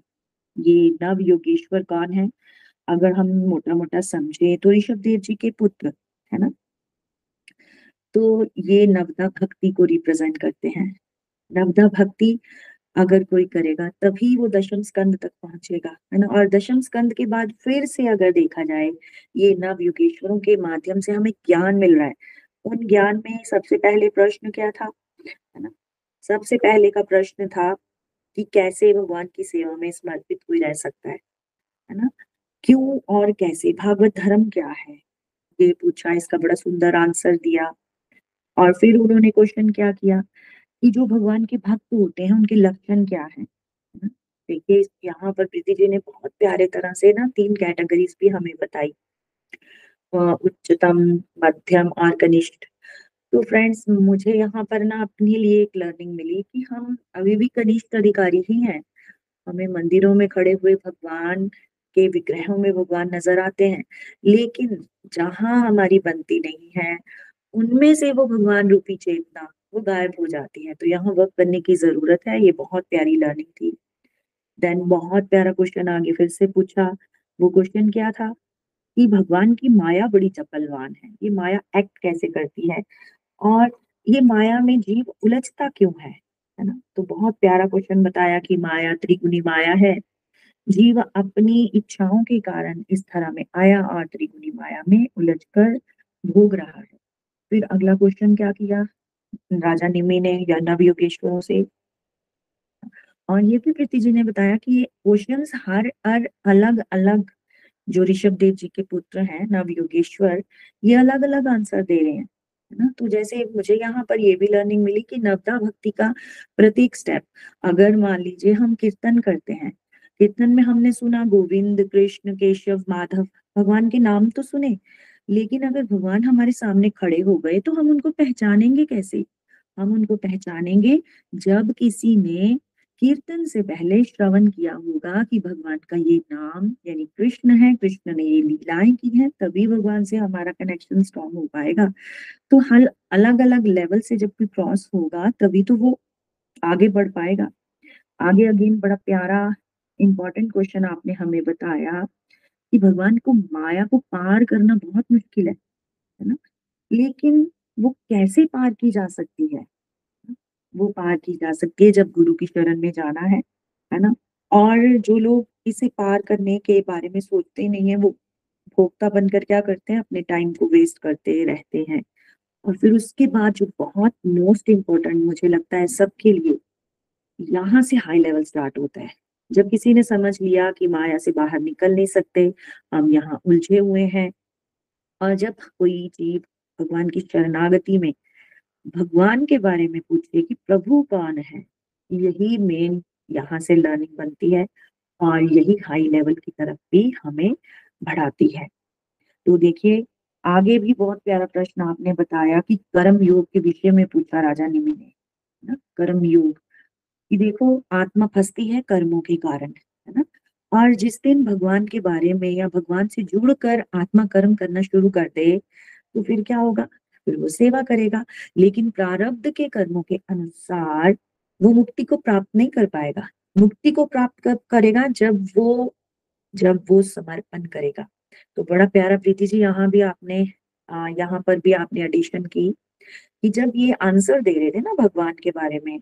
ये नव योगेश्वर कौन है? अगर हम मोटा मोटा समझे तो ऋषभ देव जी के पुत्र, है ना? तो ये नवदा भक्ति को रिप्रेजेंट करते हैं। नवदा भक्ति अगर कोई करेगा तभी वो दशम स्कंद तक पहुंचेगा, है ना? और दशम स्कंद के बाद फिर से अगर देखा जाए, ये नव युगेश्वरों के माध्यम से हमें ज्ञान मिल रहा है। उन ज्ञान में सबसे पहले प्रश्न क्या था? है ना? सबसे पहले का प्रश्न था कि कैसे भगवान की सेवा में समर्पित कोई रह सकता है? है ना? क्यों और कैसे? भागवत धर्म क्या है? ये पूछा, इसका बड़ा सुंदर आंसर दिया। और फिर उन्होंने क्वेश्चन क्या किया? कि जो भगवान के भक्त होते हैं, उनके लक्षण क्या है? देखिए, यहाँ पर प्रीति जी ने बहुत प्यारे तरह से ना तीन कैटेगरीज भी हमें बताई। उच्चतम, मध्यम और कनिष्ठ। तो फ्रेंड्स मुझे यहाँ पर ना अपने लिए एक लर्निंग मिली कि हम अभी भी कनिष्ठ अधिकारी ही हैं। हमें मंदिरों में खड़े हुए भगवान के विग्रहों में भगवान नज़र आते हैं, लेकिन जहाँ हमारी बनती नहीं है, उनमें से वो भगवान रूपी चेतना, वो गायब हो जाती है। तो यहाँ वर्क करने की ज़रूरत है, ये बहुत प्यारी लर्निंग थी। देन बहुत प्यारा क्वेश्चन आगे फिर से पूछा, वो क्वेश्चन क्या था? कि भगवान की माया बड़ी चपलवान है। ये माया एक्ट कैसे करती है? और ये माया में जीव उलझता क्यों है? है ना? तो बहुत प्यारा क्वेश्चन बताया कि माया त्रिगुणी माया है। जीव अपनी इच्छाओं के कारण इस तरह में आया और त्रिगुणी माया में उलझकर भोग रहा है। फिर अगला क्वेश्चन क्या किया? राजा निमी ने या नव योगेश्वरों से? और ये भी प्रीति जी ने बताया कि ये क्वेश्चन हर हर अलग अलग जो ऋषभ देव जी के पुत्र हैं, नव योगेश्वर, ये अलग अलग आंसर दे रहे हैं ना? तो जैसे मुझे यहाँ पर ये भी लर्निंग मिली कि नवदा भक्ति का प्रत्येक स्टेप अगर मान लीजिए हम कीर्तन करते हैं, कीर्तन में हमने सुना गोविंद, कृष्ण, केशव, माधव, भगवान के नाम तो सुने, लेकिन अगर भगवान हमारे सामने खड़े हो गए तो हम उनको पहचानेंगे कैसे? हम उनको पहचानेंगे जब किसी ने कीर्तन से पहले श्रवण किया होगा कि भगवान का ये नाम, यानी कृष्ण है, कृष्ण ने ये लीलाएँ की हैं, तभी भगवान से हमारा कनेक्शन स्ट्रॉन्ग हो पाएगा। तो हल अलग अलग लेवल से जब कोई क्रॉस होगा, तभी तो वो आगे बढ़ पाएगा। आगे अगेन बड़ा प्यारा इंपॉर्टेंट क्वेश्चन आपने हमें बताया कि भगवान को माया को पार करना बहुत मुश्किल है है ना? लेकिन वो कैसे पार की जा सकती है? वो पार की जा सकती है जब गुरु की शरण में जाना है है ना? और जो लोग इसे पार करने के बारे में सोचते नहीं है, वो भोक्ता बनकर क्या करते हैं? अपने टाइम को वेस्ट करते रहते हैं। और फिर उसके बाद जो बहुत मोस्ट इम्पोर्टेंट मुझे लगता है सबके लिए, यहाँ से हाई लेवल स्टार्ट होता है। जब किसी ने समझ लिया कि माया से बाहर निकल नहीं सकते, हम यहाँ उलझे हुए हैं। और जब कोई जीव भगवान की शरणागति में भगवान के बारे में पूछे कि प्रभु कौन है? यही मेन यहाँ से लर्निंग बनती है और यही हाई लेवल की तरफ़ भी हमें बढ़ाती है। तो देखिए, आगे भी बहुत प्यारा प्रश्न आपने बताया कि कर्म योग के विषय में पूछा राजा निमि ने ना? कर्म योग कि देखो आत्मा फंसती है कर्मों के कारण, है ना? और जिस दिन भगवान के बारे में या भगवान से जुड़कर आत्मा कर्म करना शुरू कर दे तो फिर क्या होगा? फिर वो सेवा करेगा, लेकिन प्रारब्ध के कर्मों के अनुसार वो मुक्ति को प्राप्त नहीं कर पाएगा। मुक्ति को प्राप्त कब करेगा? जब वो जब वो समर्पण करेगा। तो बड़ा प्यारा प्रीति जी, यहाँ भी आपने यहाँ पर भी आपने एडिशन की कि जब ये आंसर दे रहे थे ना भगवान के बारे में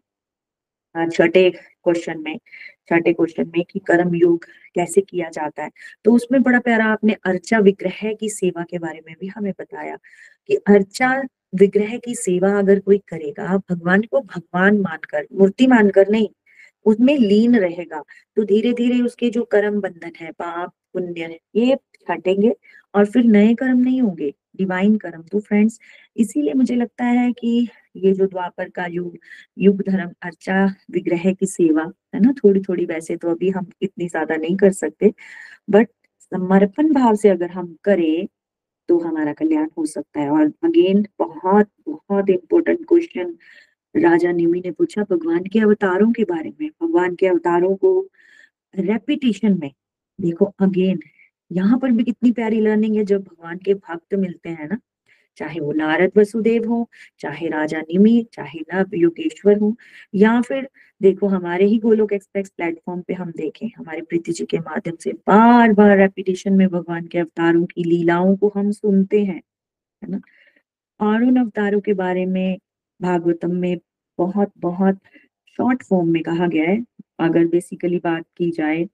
छठे क्वेश्चन में छठे क्वेश्चन में कि कर्म योग कैसे किया जाता है? तो उसमें बड़ा प्यारा आपने अर्चा विग्रह की सेवा के बारे में भी हमें बताया कि अर्चा विग्रह की सेवा अगर कोई करेगा, भगवान को भगवान मानकर, मूर्ति मानकर नहीं, उसमें लीन रहेगा तो धीरे धीरे उसके जो कर्म बंधन है, पाप, पुण्य, ये हटेंगे और फिर नए कर्म नहीं होंगे डिवाइन कर्म। तो फ्रेंड्स इसीलिए मुझे लगता है कि ये जो द्वापर का युग युग धर्म, अर्चा, विग्रह की सेवा, है ना? थोड़ी थोड़ी वैसे तो अभी हम इतनी ज़्यादा नहीं कर सकते बट समर्पण भाव से अगर हम करें तो हमारा कल्याण हो सकता है। और अगेन बहुत बहुत इंपॉर्टेंट क्वेश्चन राजा निमी ने पूछा, भगवान के अवतारों के बारे में। भगवान के अवतारों को रेपिटेशन में, देखो अगेन यहाँ पर भी कितनी प्यारी लर्निंग है, जब भगवान के भक्त मिलते हैं ना चाहे वो नारद वसुदेव हो, चाहे राजा निमि, चाहे नव योगेश्वर हो, या फिर देखो हमारे ही गोलोक एक्सप्रेस प्लेटफॉर्म पे हम देखें, हमारे प्रीति जी के माध्यम से बार बार रेपिटेशन में भगवान के अवतारों की लीलाओं को हम सुनते हैं, है ना? और उन अवतारों के बारे में भागवतम में बहुत बहुत शॉर्ट फॉर्म में कहा गया है, अगर बेसिकली बात की जाए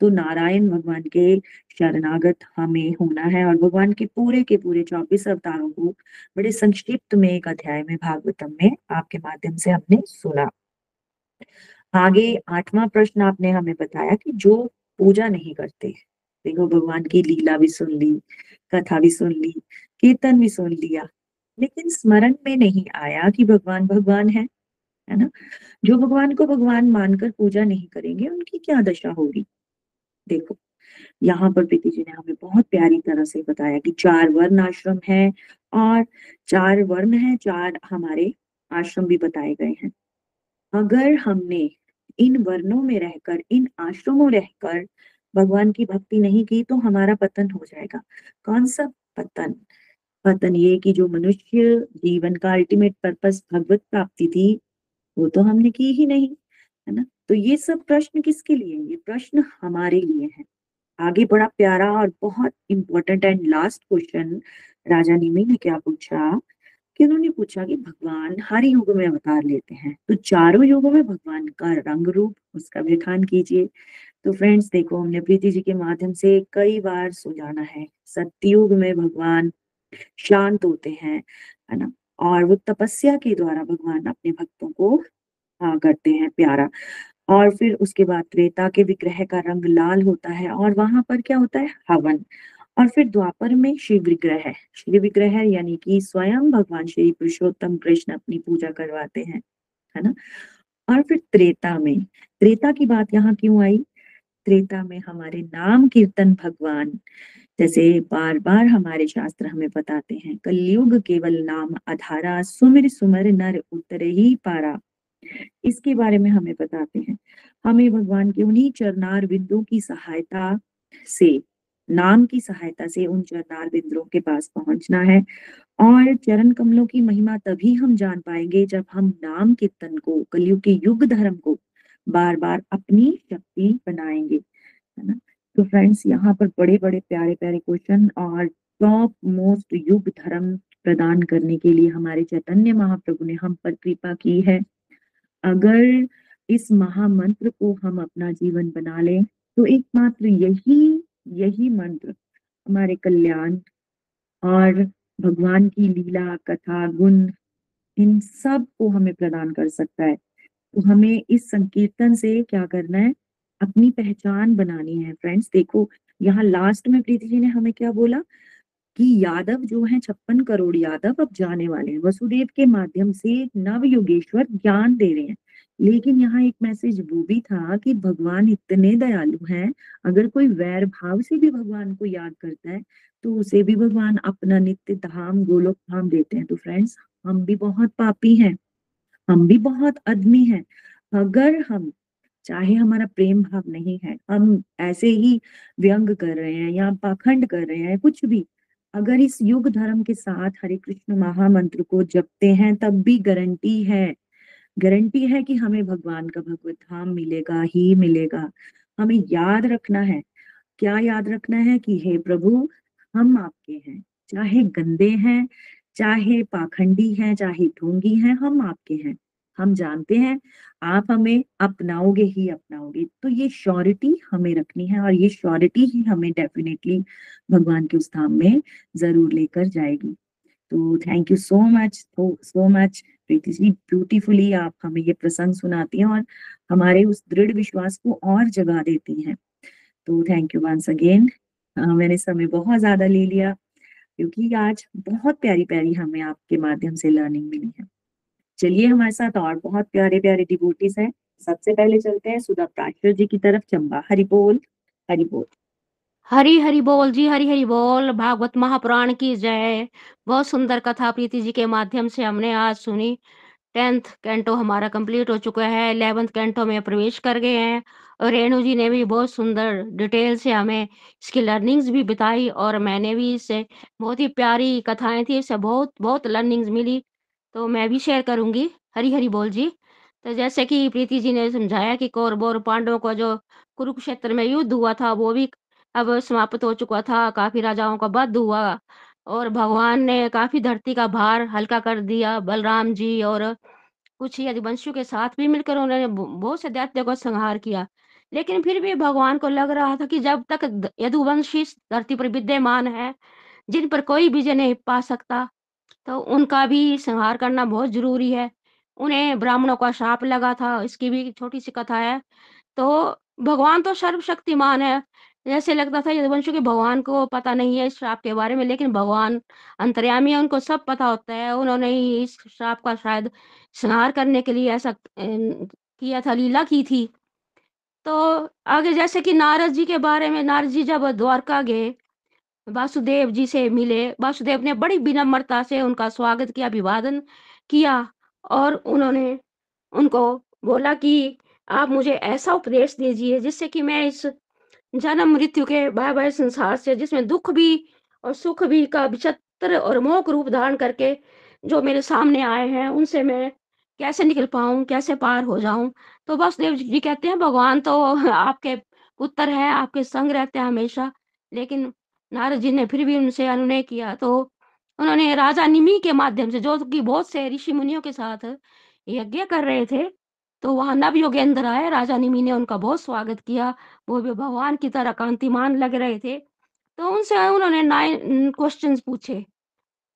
तो नारायण भगवान के शरणागत हमें होना है और भगवान के पूरे के पूरे चौबीस अवतारों को बड़े संक्षिप्त में एक अध्याय में, भागवतम में आपके माध्यम से हमने सुना। आगे आठवां प्रश्न आपने हमें बताया कि जो पूजा नहीं करते, देखो भगवान की लीला भी सुन ली, कथा भी सुन ली, कीर्तन भी सुन लिया, लेकिन स्मरण में नहीं आया कि भगवान भगवान है है ना? जो भगवान को भगवान मानकर पूजा नहीं करेंगे, उनकी क्या दशा होगी? देखो। यहाँ पर प्रीति जी ने हमें बहुत प्यारी तरह से बताया कि चार वर्ण आश्रम है और चार वर्ण है, चार हमारे आश्रम भी बताए गए हैं। अगर हमने इन वर्णों में रहकर, इन आश्रमों रहकर भगवान की भक्ति नहीं की तो हमारा पतन हो जाएगा। कौन सा पतन? पतन ये कि जो मनुष्य जीवन का अल्टीमेट पर्पस भगवत प्राप्ति थी, वो तो हमने की ही नहीं। है ना? तो ये सब प्रश्न किसके लिए ये प्रश्न हमारे लिए है। आगे बड़ा प्यारा और बहुत important and last question Raja Nimi ने क्या पूछा? कि उन्होंने पूछा कि भगवान हर युग में अवतार लेते हैं तो चारों युगों में भगवान का रंग रूप, उसका विखान कीजिए। तो फ्रेंड्स देखो, हमने प्रीति जी के माध्यम से कई बार सुझाना है, सत्युग में भगवान शांत होते हैं, है ना? और वो तपस्या के द्वारा भगवान अपने भक्तों को हाँ करते हैं प्यारा। और फिर उसके बाद त्रेता के विग्रह का रंग लाल होता है और वहाँ पर क्या होता है? हवन। और फिर द्वापर में शिव विग्रह शिव विग्रह यानी कि स्वयं भगवान श्री पुरुषोत्तम कृष्ण अपनी पूजा करवाते हैं, है ना? और फिर त्रेता में। त्रेता की बात यहाँ क्यों आई? त्रेता में हमारे नाम कीर्तन भगवान, जैसे बार बार हमारे शास्त्र हमें बताते हैं, कलयुग केवल नाम अधारा सुमिर सुमर नर उतर ही पारा। इसके बारे में हमें बताते हैं। हमें भगवान के उन्हीं चरनार बिंदु की सहायता से, नाम की सहायता से उन चरनार बिंदुओं के पास पहुँचना है और चरण कमलों की महिमा तभी हम जान पाएँगे जब हम नाम कीर्तन को, कलयुग के युग धर्म को बार बार अपनी शक्ति बनाएँगे, है ना? तो फ्रेंड्स यहाँ पर बड़े बड़े प्यारे प्यारे क्वेश्चन और टॉप मोस्ट युग धर्म प्रदान करने के लिए हमारे चैतन्य महाप्रभु ने हम पर कृपा की है। अगर इस महामंत्र को हम अपना जीवन बना लें तो एकमात्र यही यही मंत्र हमारे कल्याण और भगवान की लीला, कथा, गुण, इन सबको हमें प्रदान कर सकता है। तो हमें इस संकीर्तन से क्या करना है? अपनी पहचान बनानी है फ्रेंड्स देखो, यहाँ लास्ट में प्रीति जी ने हमें क्या बोला? कि यादव जो है, छप्पन करोड़ यादव अब जाने वाले हैं। वसुदेव के माध्यम से नव योगेश्वर ज्ञान दे रहे हैं। लेकिन यहाँ एक मैसेज वो भी था कि भगवान इतने दयालु हैं, अगर कोई वैर भाव से भी भगवान को याद करता है तो उसे भी भगवान अपना नित्य धाम, गोलोक धाम देते हैं। तो फ्रेंड्स हम भी बहुत पापी हैं, हम भी बहुत आदमी हैं। अगर हम, चाहे हमारा प्रेम भाव नहीं है, हम ऐसे ही व्यंग कर रहे हैं या पाखंड कर रहे हैं, कुछ भी अगर इस युग धर्म के साथ हरे कृष्ण महामंत्र को जपते हैं, तब भी गारंटी है। गारंटी है कि हमें भगवान का भगवत धाम मिलेगा, ही मिलेगा। हमें याद रखना है। क्या याद रखना है कि हे प्रभु, हम आपके हैं। चाहे गंदे हैं, चाहे पाखंडी हैं, चाहे ढोंगी हैं, हम आपके हैं। हम जानते हैं, आप हमें अपनाओगे ही अपनाओगे। तो ये श्योरिटी हमें रखनी है और ये श्योरिटी ही हमें डेफिनेटली भगवान के उस धाम में ज़रूर लेकर जाएगी। तो thank you so much so much Preeti ji beautifully आप हमें ये प्रसंग सुनाती हैं और हमारे उस दृढ़ विश्वास को और जगा देती हैं। तो थैंक यू वंस अगेन मैंने समय बहुत ज़्यादा ले लिया, क्योंकि आज बहुत प्यारी प्यारी हमें आपके माध्यम से लर्निंग मिली है। चलिए हमारे साथ और बहुत प्यारे प्यारे डिबोटीज हैं। सबसे पहले चलते हैं सुधा प्राचर जी की तरफ़, चंबा हरि बोल हरि बोल। हरी हरि बोल जी, हरी हरि बोल, भागवत महापुराण की जय। बहुत सुंदर कथा प्रीति जी के माध्यम से हमने आज सुनी। टेंथ कैंटो हमारा कंप्लीट हो चुका है, इलेवेंथ कैंटो में प्रवेश कर गए हैं। और रेणु जी ने भी बहुत सुंदर डिटेल से हमें इसकी लर्निंग्स भी बताई और मैंने भी इससे बहुत ही प्यारी कथाएँ थी इससे बहुत बहुत लर्निंग्स मिली। तो मैं भी शेयर करूँगी हरी हरी बोल जी। तो जैसे कि प्रीति जी ने समझाया कि कौरव और पांडवों का जो कुरुक्षेत्र में युद्ध हुआ था, वो भी अब समाप्त हो चुका था, काफ़ी राजाओं का वध हुआ और भगवान ने काफ़ी धरती का भार हल्का कर दिया, बलराम जी और कुछ यदुवंशियों के साथ भी मिलकर उन्होंने बहुत से दैत्यों को संहार किया। लेकिन फिर भी भगवान को लग रहा था कि जब तक यदुवंशी धरती पर विद्यमान है, जिन पर कोई विजय नहीं पा सकता तो उनका भी संहार करना बहुत ज़रूरी है। उन्हें ब्राह्मणों का श्राप लगा था, इसकी भी छोटी सी कथा है। तो भगवान तो सर्वशक्तिमान है। जैसे लगता था यदुवंशियों के भगवान को पता नहीं है इस श्राप के बारे में, लेकिन भगवान अंतर्यामी है, उनको सब पता होता है। उन्होंने ही इस श्राप का शायद संहार करने के लिए ऐसा किया था, लीला की थी। तो आगे जैसे कि नारद जी के बारे में, नारद जी जब द्वारका गए वासुदेव जी से मिले। वासुदेव ने बड़ी विनम्रता से उनका स्वागत किया, अभिवादन किया और उन्होंने उनको बोला कि आप मुझे ऐसा उपदेश दीजिए जिससे कि मैं इस जन्म मृत्यु के भय भय संसार से, जिसमें दुख भी और सुख भी का विचित्र और मोक रूप धारण करके जो मेरे सामने आए हैं, उनसे मैं कैसे निकल पाऊँ, कैसे पार हो जाऊँ? तो वासुदेव जी कहते हैं, भगवान तो आपके पुत्र है, आपके संग रहते हैं हमेशा, लेकिन नारद जी ने फिर भी उनसे अनुनय किया। तो उन्होंने राजा निमि के माध्यम से, जो कि बहुत से ऋषि मुनियों के साथ यज्ञ कर रहे थे तो वहाँ नव योगेंद्र आए। राजा निमि ने उनका बहुत स्वागत किया। वो भी भगवान की तरह कांतिमान लग रहे थे। तो उनसे उन्होंने नाइन क्वेश्चन पूछे।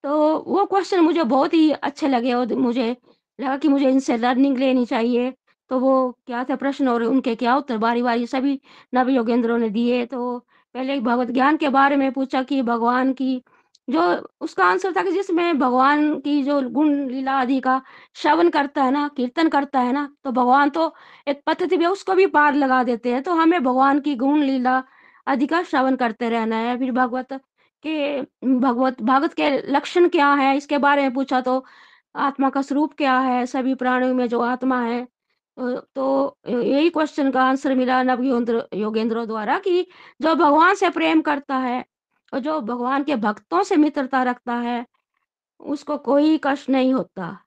तो वो क्वेश्चन मुझे बहुत ही अच्छे लगे और मुझे लगा कि मुझे इनसे लर्निंग लेनी चाहिए। तो वो क्या थे प्रश्न और उनके क्या उत्तर? बारी बारी सभी नव योगेंद्रों ने दिए। तो पहले भगवत ज्ञान के बारे में पूछा कि भगवान की जो, उसका आंसर था कि जिसमें भगवान की जो गुण लीला आदि का श्रवण करता है ना, कीर्तन करता है ना तो भगवान तो एक पद्धति भी उसको भी पार लगा देते हैं। तो हमें भगवान की गुण लीला आदि का श्रवण करते रहना है। फिर भगवत के, भगवत भगत के लक्षण क्या है, इसके बारे में पूछा तो आत्मा का स्वरूप क्या है, सभी प्राणियों में जो आत्मा है तो यही क्वेश्चन का आंसर मिला नव योगेंद्र द्वारा कि जो भगवान से प्रेम करता है और जो भगवान के भक्तों से मित्रता रखता है, उसको कोई कष्ट नहीं होता।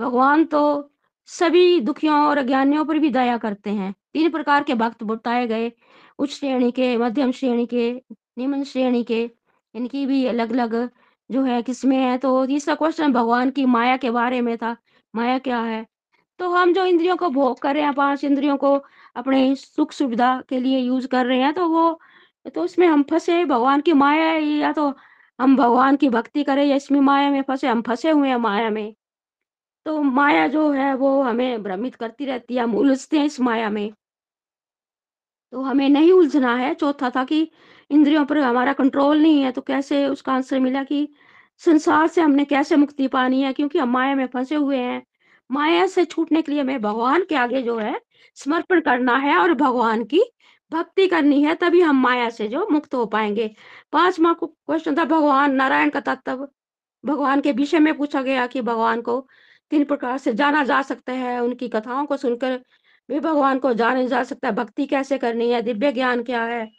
भगवान तो सभी दुखियों और अज्ञानियों पर भी दया करते हैं। तीन प्रकार के भक्त बताए गए, उच्च श्रेणी के, मध्यम श्रेणी के, निम्न श्रेणी के, इनकी भी अलग अलग जो है किस्में हैं। तो तीसरा क्वेश्चन भगवान की माया के बारे में था। माया क्या है? तो हम जो इंद्रियों को भोग कर रहे हैं, पाँच इंद्रियों को अपने सुख सुविधा के लिए यूज़ कर रहे हैं तो वो तो उसमें हम फंसे भगवान की माया या तो हम भगवान की भक्ति करें, या इसमें माया में फंसे, हम फंसे हुए हैं माया में। तो माया जो है, वो हमें भ्रमित करती रहती है, हम उलझते हैं इस माया में। तो हमें नहीं उलझना है, चौथा था कि इंद्रियों पर हमारा कंट्रोल नहीं है तो कैसे उसका आंसर मिला कि संसार से हमने कैसे मुक्ति पानी है, क्योंकि हम माया में फंसे हुए हैं। माया से छूटने के लिए हमें भगवान के आगे जो है समर्पण करना है और भगवान की भक्ति करनी है, तभी हम माया से जो मुक्त हो पाएँगे। पांचवा क्वेश्चन था, भगवान नारायण का तत्व। भगवान के विषय में पूछा गया कि भगवान को तीन प्रकार से जाना जा सकता है, उनकी कथाओं को सुनकर भी भगवान को जाना जा सकता है। भक्ति कैसे करनी है, दिव्य ज्ञान क्या है?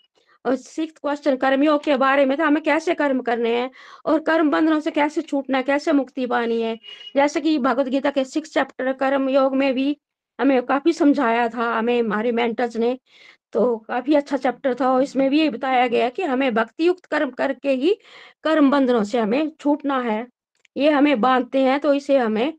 और सिक्स क्वेश्चन कर्मयोग के बारे में था, हमें कैसे कर्म करने हैं और कर्म बंधनों से कैसे छूटना है, कैसे मुक्ति पानी है? जैसे कि भगवत गीता के सिक्स चैप्टर कर्म योग में भी हमें काफ़ी समझाया था, हमें हमारे मेंटर्स ने तो काफ़ी अच्छा चैप्टर था और इसमें भी ये बताया गया कि हमें भक्ति युक्त कर्म करके ही कर्म बंधनों से हमें छूटना है। ये हमें बांधते हैं तो इसे हमें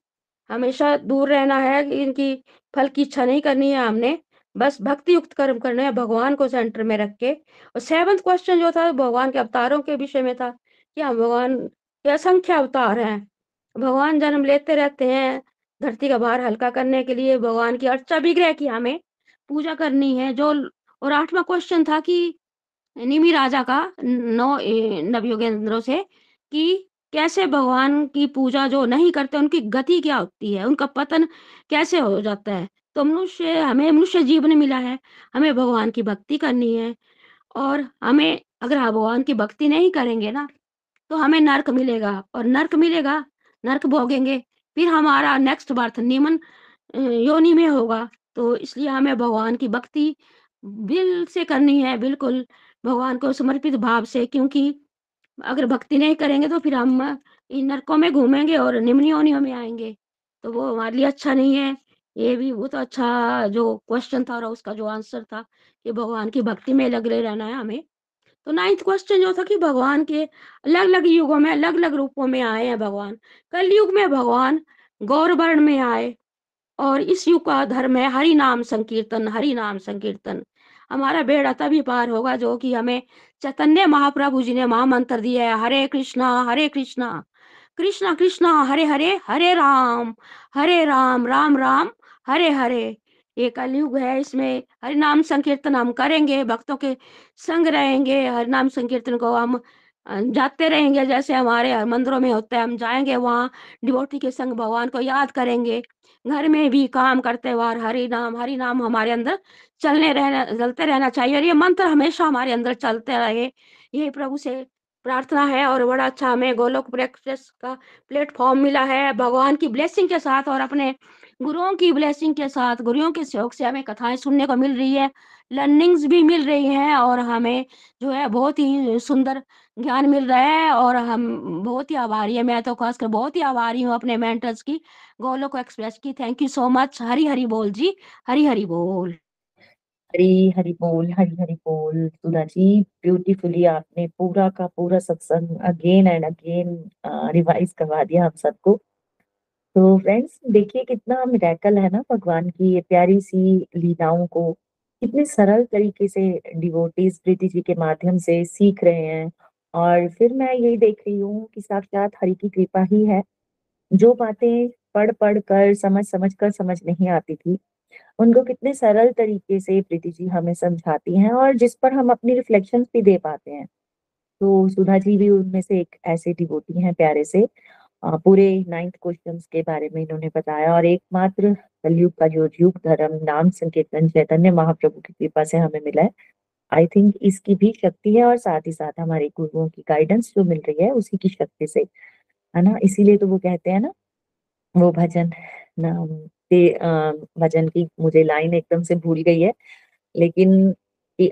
हमेशा दूर रहना है, इनकी फल की इच्छा नहीं करनी है हमने। बस भक्ति युक्त कर्म करने है, भगवान को सेंटर में रख के। और सेवंथ क्वेश्चन जो था भगवान के अवतारों के विषय में था कि हम भगवान के असंख्य अवतार हैं। भगवान जन्म लेते रहते हैं धरती का भार हल्का करने के लिए, भगवान की अर्चा विग्रह की हमें पूजा करनी है। जो और आठवां क्वेश्चन था कि निमी राजा का नौ नवयुगेंद्रों से कि कैसे भगवान की पूजा जो नहीं करते, उनकी गति क्या होती है, उनका पतन कैसे हो जाता है? तो मनुष्य, हमें मनुष्य जीवन मिला है। हमें भगवान की भक्ति करनी है और हमें अगर हम भगवान की भक्ति नहीं करेंगे ना तो हमें नर्क मिलेगा और नर्क मिलेगा, नर्क भोगेंगे, फिर हमारा नेक्स्ट बर्थ निमन योनि में होगा। तो इसलिए हमें भगवान की भक्ति दिल से करनी है, बिल्कुल भगवान को समर्पित भाव से, क्योंकि अगर भक्ति नहीं करेंगे तो फिर हम इन नरकों में घूमेंगे और निम्न योनियों में आएँगे। तो वो हमारे लिए अच्छा नहीं है। ये भी बहुत अच्छा जो क्वेश्चन था और उसका जो आंसर था कि भगवान की भक्ति में लग लगे रहना है हमें। तो नाइन्थ क्वेश्चन जो था कि भगवान के अलग अलग युगों में अलग अलग रूपों में आए हैं भगवान। कल युग में भगवान गौर वर्ण में आए और इस युग का धर्म है हरि नाम संकीर्तन, हरि नाम संकीर्तन। हमारा बेड़ा तभी पार होगा जो कि हमें चैतन्य महाप्रभु जी ने महामंत्र दिया है, हरे कृष्णा हरे कृष्णा कृष्णा कृष्णा, हरे हरे हरे राम हरे राम राम राम हरे हरे, ये कलयुग है, इसमें हरि नाम संकीर्तन हम करेंगे, भक्तों के संग रहेंगे, हरि नाम संकीर्तन को हम जाते रहेंगे, जैसे हमारे मंदिरों में होता है, हम जाएँगे, वहाँ डिवोटी के संग भगवान को याद करेंगे, घर में भी काम करते हुए हरि नाम हरि नाम हमारे अंदर चलने रहना चलते रहना चाहिए, और ये मंत्र हमेशा हमारे अंदर चलते रहे यही प्रभु से प्रार्थना है, और बड़ा अच्छा हमें गोलोक प्रेक्टिस का प्लेटफॉर्म मिला है, भगवान की ब्लेसिंग के साथ और अपने गुरुओं की ब्लेसिंग के साथ, गुरुओं के सहयोग से हमें कथाएँ सुनने को मिल रही है लर्निंग्स भी मिल रही हैं और हमें जो है बहुत ही सुंदर ज्ञान मिल रहा है और हम बहुत ही आभारी है। मैं तो खासकर बहुत ही आभारी हूँ अपने मेंटर्स की गोलोक एक्सप्रेस की। Thank you so much Hari Hari बोल जी, हरी हरी बोल। हरी हरी बोल, हरी हरी बोल। सुधा जी ब्यूटीफुली आपने पूरा का पूरा सत्संग अगेन एंड अगेन रिवाइज करवा दिया हम सबको। तो फ्रेंड्स देखिए कितना मिराकल है ना भगवान की, ये प्यारी सी लीलाओं को कितने सरल तरीके से डिवोटीज प्रीति जी के माध्यम से सीख रहे हैं। और फिर मैं यही देख रही हूँ कि साक्षात हरि की कृपा ही है। जो बातें पढ़ पढ़ कर, समझ समझ कर समझ नहीं आती थी, उनको कितने सरल तरीके से प्रीति जी हमें समझाती हैं और जिस पर हम अपनी रिफ्लेक्शन भी दे पाते हैं। तो सुधा जी भी उनमें से एक ऐसे डिवोटी हैं प्यारे से। पूरे नाइन्थ क्वेश्चंस के बारे में इन्होंने बताया और एकमात्र कलयुग का जो युग धर्म, नाम, संकीर्तन, चैतन्य, महाप्रभु की कृपा से हमें मिला है। आई थिंक इसकी भी शक्ति है और साथ ही साथ हमारे गुरुओं की गाइडेंस जो मिल रही है, उसी की शक्ति से, है ना? इसीलिए तो वो कहते हैं ना, वो भजन नाम के भजन की मुझे लाइन एकदम से भूल गई है, लेकिन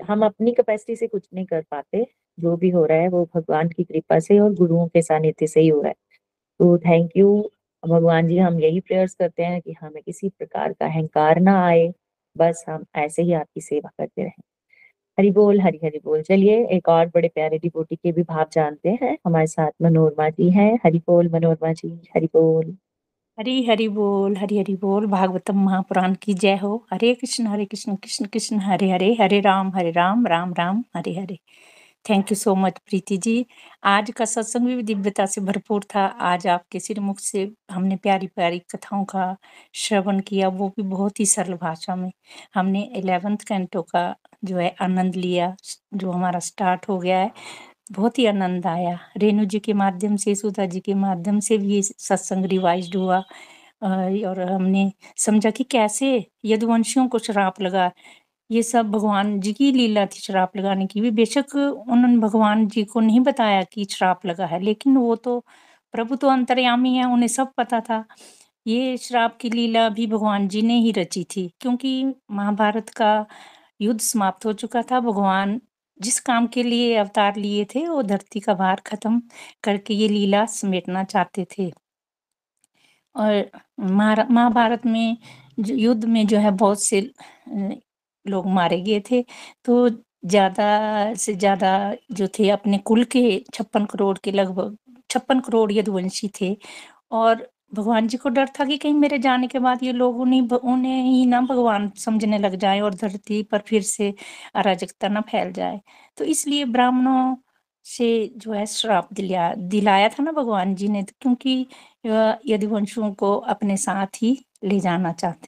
हम अपनी कैपेसिटी से कुछ नहीं कर पाते, जो भी हो रहा है वो भगवान की कृपा से और गुरुओं के सानिध्य से ही हो रहा है। तो थैंक यू भगवान जी, हम यही प्रेयर्स करते हैं कि हमें किसी प्रकार का अहंकार ना आए। बस हम ऐसे ही आपकी सेवा करते रहें। हरि बोल, हरि हरि बोल। चलिए, एक और बड़े प्यारे डिबोटी के भी भाव जानते हैं। हमारे साथ मनोरमा जी हैं। हरि बोल, मनोरमा जी, हरि बोल। हरी हरि बोल, हरि हरि बोल। भागवतम महापुराण की जय हो। Hare Krishna Hare Krishna Krishna Krishna, Hare Hare. Hare Ram Hare Ram Ram Ram, Hare Hare. Thank you so much Preeti ji आज का सत्संग भी दिव्यता से भरपूर था। आज आपके सिरमुख से हमने प्यारी प्यारी कथाओं का श्रवण किया, वो भी बहुत ही सरल भाषा में। हमने इलेवेंथ कैंटो का जो है आनंद लिया, जो हमारा स्टार्ट हो गया है। बहुत ही आनंद आया। रेणु जी के माध्यम से, सुधा जी के माध्यम से भी ये सत्संग रिवाइज हुआ। और हमने समझा कि कैसे यदुवंशियों को श्राप लगा ये सब भगवान जी की लीला थी श्राप लगाने की भी। बेशक उन्होंने भगवान जी को नहीं बताया कि श्राप लगा है, लेकिन वो तो प्रभु तो अंतर्यामी है, उन्हें सब पता था। ये श्राप की लीला भी भगवान जी ने ही रची थी, क्योंकि महाभारत का युद्ध समाप्त हो चुका था। भगवान जिस काम के लिए अवतार लिए थे, वो धरती का भार खत्म करके ये लीला समेटना चाहते थे। और महाभारत में युद्ध में जो है बहुत से लोग मारे गए थे। तो ज़्यादा से ज़्यादा जो थे अपने कुल के छप्पन करोड़ के लगभग छप्पन करोड़ यदुवंशी थे। और भगवान जी को डर था कि कहीं मेरे जाने के बाद ये लोग उन्हीं उन्हें ही ना भगवान समझने लग जाए और धरती पर फिर से अराजकता ना फैल जाए। तो इसलिए ब्राह्मणों से जो है श्राप दिलाया दिलाया था ना भगवान जी ने क्योंकि अ, यदुवंशियों को अपने साथ ही ले जाना चाहते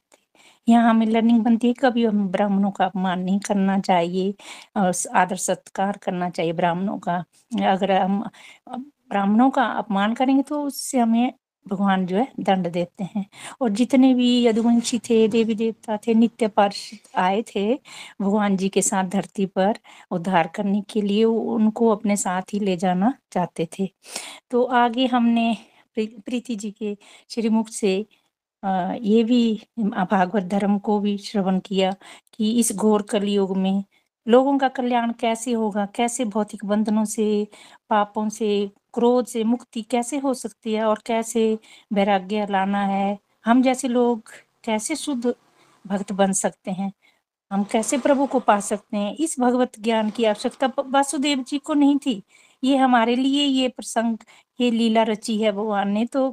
यहाँ हमें लर्निंग बनती है, कभी हम ब्राह्मणों का अपमान नहीं करना चाहिए और आदर सत्कार करना चाहिए ब्राह्मणों का। अगर हम ब्राह्मणों का अपमान करेंगे तो उससे हमें भगवान जो है दंड देते हैं। और जितने भी यदुवंशी थे, देवी देवता थे, नित्य पार्षद आए थे, भगवान जी के साथ धरती पर उद्धार करने के लिए उनको अपने साथ ही ले जाना चाहते थे। तो आगे हमने प्रीति जी के श्रीमुख से ये भी भागवत धर्म को भी श्रवण किया कि इस घोर कलयुग में लोगों का कल्याण कैसे होगा? कैसे भौतिक बंधनों से, पापों से, क्रोध से मुक्ति कैसे हो सकती है और कैसे वैराग्य लाना है? हम जैसे लोग कैसे शुद्ध भक्त बन सकते हैं? हम कैसे प्रभु को पा सकते हैं? इस भगवत ज्ञान की आवश्यकता वासुदेव जी को नहीं थी। ये हमारे लिए ये प्रसंग, ये लीला रची है भगवान ने तो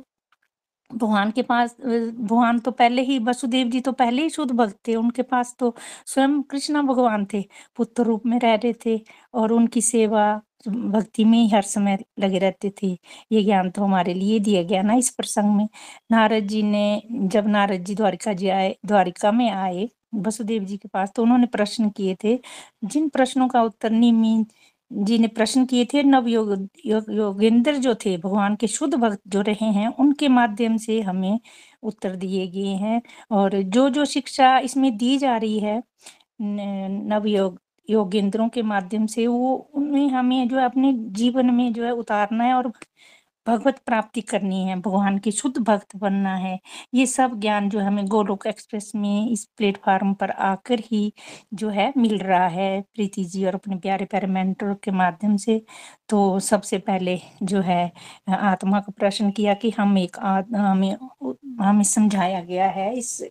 भगवान के पास भगवान तो पहले ही, वसुदेव जी तो पहले ही शुद्ध भक्त थे, उनके पास तो स्वयं कृष्णा भगवान थे, पुत्र रूप में रह रहे थे और उनकी सेवा, भक्ति में ही हर समय लगे रहते थे। ये ज्ञान तो हमारे लिए दिया गया ना इस प्रसंग में। नारद जी ने, जब नारद जी द्वारिका जी आए, द्वारिका में आए, वसुदेव जी के पास तो उन्होंने प्रश्न किए थे। जिन प्रश्नों का उत्तर निमि जी ने प्रश्न किए थे नव योग, योग योगेंद्र जो थे भगवान के शुद्ध भक्त जो रहे हैं उनके माध्यम से हमें उत्तर दिए गए हैं और जो जो शिक्षा इसमें दी जा रही है नव योग योगेंद्रों के माध्यम से वो उनमें हमें जो है अपने जीवन में जो है उतारना है और भगवत प्राप्ति करनी है, भगवान के शुद्ध भक्त बनना है। ये सब ज्ञान जो हमें गोलोक एक्सप्रेस में इस प्लेटफॉर्म पर आकर ही जो है मिल रहा है प्रीति जी और अपने प्यारे प्यारे मेंटर के माध्यम से। तो सबसे पहले जो है, आत्मा का प्रश्न किया कि हम एक हमें हमें समझाया गया है इस,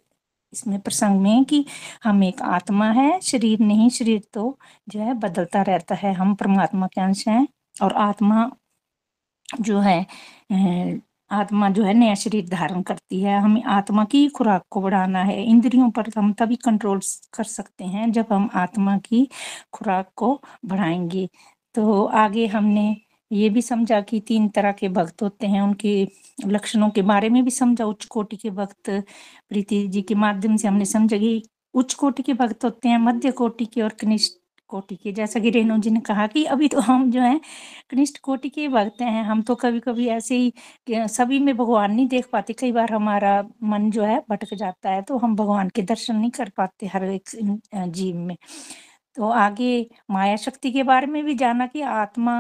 इसमें प्रसंग में कि हम एक आत्मा है, शरीर नहीं, शरीर तो जो है बदलता रहता है। हम परमात्मा के अंश हैं और आत्मा जो है आत्मा जो है नया शरीर धारण करती है। हमें आत्मा की खुराक को बढ़ाना है। इंद्रियों पर हम तभी कंट्रोल कर सकते हैं जब हम आत्मा की खुराक को बढ़ाएँगे। तो आगे हमने ये भी समझा कि तीन तरह के भक्त होते हैं। उनके लक्षणों के बारे में भी समझा। उच्च कोटि के भक्त, प्रीति जी के माध्यम से हमने समझा कि उच्च कोटि के भक्त होते हैं, मध्य कोटि के और कनिष्ठ कोटि के जैसा कि रेणु जी ने कहा कि अभी तो हम जो है, कनिष्ठ कोटि के भक्त हैं। हम तो कभी कभी ऐसे ही सभी में भगवान नहीं देख पाते। कई बार हमारा मन जो है भटक जाता है तो हम भगवान के दर्शन नहीं कर पाते हर एक जीव में। तो आगे माया शक्ति के बारे में भी जाना कि आत्मा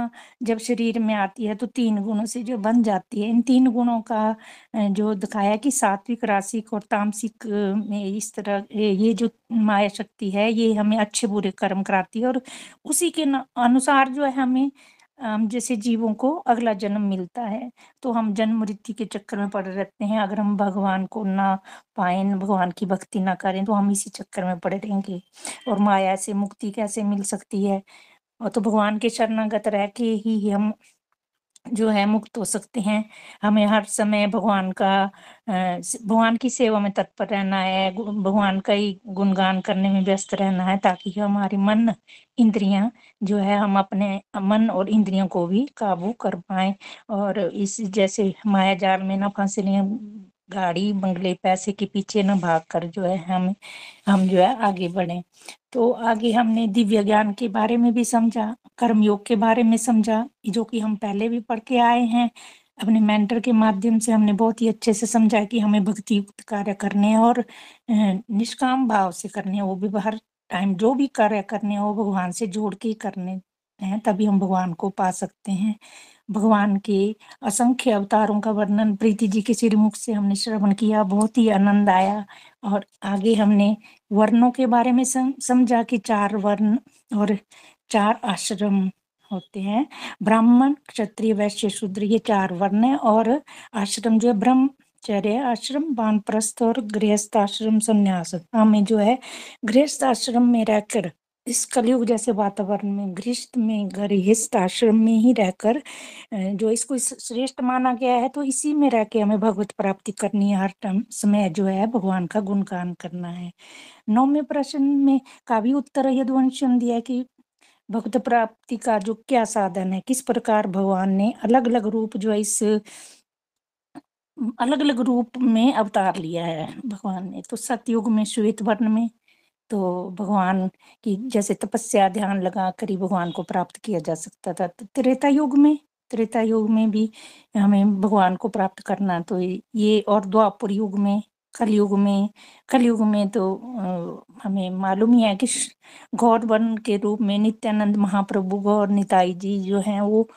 जब शरीर में आती है तो तीन गुणों से जो बन जाती है। इन तीन गुणों का जो दिखाया कि सात्विक, रासिक और तामसिक में इस तरह ये जो माया शक्ति है, ये हमें अच्छे बुरे कर्म कराती है और उसी के अनुसार जो है हम जैसे जीवों को अगला जन्म मिलता है तो हम जन्म मृत्यु के चक्कर में पड़े रहते हैं। अगर हम भगवान को ना पाए, भगवान की भक्ति ना करें तो हम इसी चक्कर में पड़े रहेंगे। और माया से मुक्ति कैसे मिल सकती है? और तो भगवान के शरणागत रह के ही हम जो है मुक्त हो सकते हैं। हमें हर समय भगवान का भगवान की सेवा में तत्पर रहना है भगवान का ही गुणगान करने में व्यस्त रहना है ताकि हमारी मन इंद्रियाँ जो है हम अपने मन और इंद्रियों को भी काबू कर पाए और इस जैसे माया जाल में ना फंसे लिए गाड़ी, बंगले, पैसे के पीछे न भाग कर जो है हम हम जो है आगे बढ़े। तो आगे हमने दिव्य ज्ञान के बारे में भी समझा, कर्म योग के बारे में समझा, जो कि हम पहले भी पढ़ के आए हैं। अपने मेंटर के माध्यम से हमने बहुत ही अच्छे से समझा कि हमें भक्ति युक्त कार्य करने हैं और निष्काम भाव से करने हैं वो भी हर टाइम जो भी कार्य करने हैं, वो भगवान से जोड़ के करने हैं, तभी हम भगवान को पा सकते हैं। भगवान के असंख्य अवतारों का वर्णन प्रीति जी के श्रीमुख से हमने श्रवण किया, बहुत ही आनंद आया और आगे हमने वर्णों के बारे में समझा कि चार वर्ण और चार आश्रम होते हैं। ब्राह्मण, क्षत्रिय, वैश्य, शूद्र, ये चार वर्ण है और आश्रम जो है ब्रह्मचर्य आश्रम वानप्रस्थ और गृहस्थ आश्रम संन्यास हमें जो है गृहस्थ आश्रम में रहकर इस कलयुग जैसे वातावरण में गृहस्थ में, गृहस्थ आश्रम में ही रहकर जो इसको श्रेष्ठ माना गया है तो इसी में रह के हमें भगवत प्राप्ति करनी है। हर टाइम समय जो है, भगवान का गुणगान करना है। नौवें प्रश्न में का भी उत्तर यदुवंश ने दिया कि भक्त प्राप्ति का जो क्या साधन है, किस प्रकार भगवान ने अलग अलग रूप जो है, इस अलग अलग रूप में अवतार लिया है भगवान ने। तो सतयुग में, श्वेत वर्ण में तो भगवान की जैसे तपस्या ध्यान लगा कर ही भगवान को प्राप्त किया जा सकता था। तो त्रेता युग में, त्रेता युग में भी हमें भगवान को प्राप्त करना तो ये और द्वापुर युग में, कलयुग में कलयुग में तो हमें मालूम ही है कि गौर वर्ण के रूप में नित्यानंद महाप्रभु गौर निताई जी जो हैं वो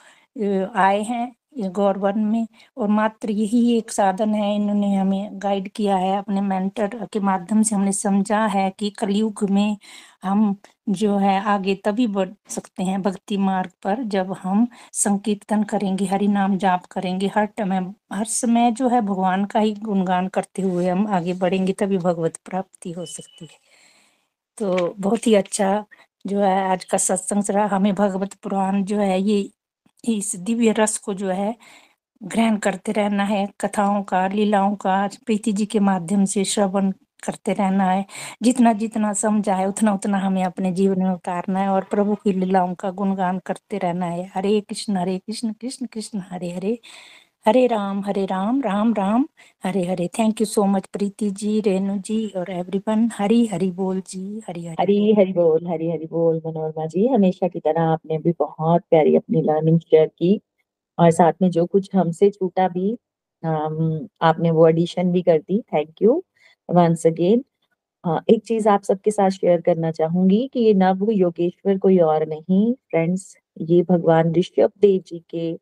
आए हैं। ये गौर में। और मात्र यही एक साधन है, इन्होंने हमें गाइड किया है, अपने मेंटर के माध्यम से हमने समझा है कि कलयुग में हम जो है आगे तभी बढ़ सकते हैं भक्ति मार्ग पर, जब हम संकीर्तन करेंगे हरि नाम जाप करेंगे, हर समय हर समय जो है भगवान का ही गुणगान करते हुए हम आगे बढ़ेंगे, तभी भगवत प्राप्ति हो सकती है। तो बहुत ही अच्छा जो है आज का सत्संग रहा। हमें भगवत पुराण जो है ये इस दिव्य रस को जो है, ग्रहण करते रहना है, कथाओं का, लीलाओं का, प्रीति जी के माध्यम से श्रवण करते रहना है। जितना जितना समझा है, उतना उतना हमें अपने जीवन में उतारना है और प्रभु की लीलाओं का गुणगान करते रहना है। Hare Krishna Hare Krishna Krishna Krishna, Hare Hare. Hare Ram Hare Ram Ram Ram. Hare Hare. Thank you so much Preeti ji Renu ji और एवरीवन हरी हरि बोल जी हरी हरि हरी हरि बोल हरी हरि बोल मनोरमा जी। हमेशा की तरह आपने भी बहुत प्यारी अपनी लर्निंग शेयर की और साथ में जो कुछ हमसे छूटा भी आपने वो एडिशन भी कर दी। थैंक यू वंस अगेन एक चीज़ आप सबके साथ शेयर करना चाहूँगी कि ये नव योगेश्वर कोई और नहीं। फ्रेंड्स ये भगवान ऋषभ देव जी के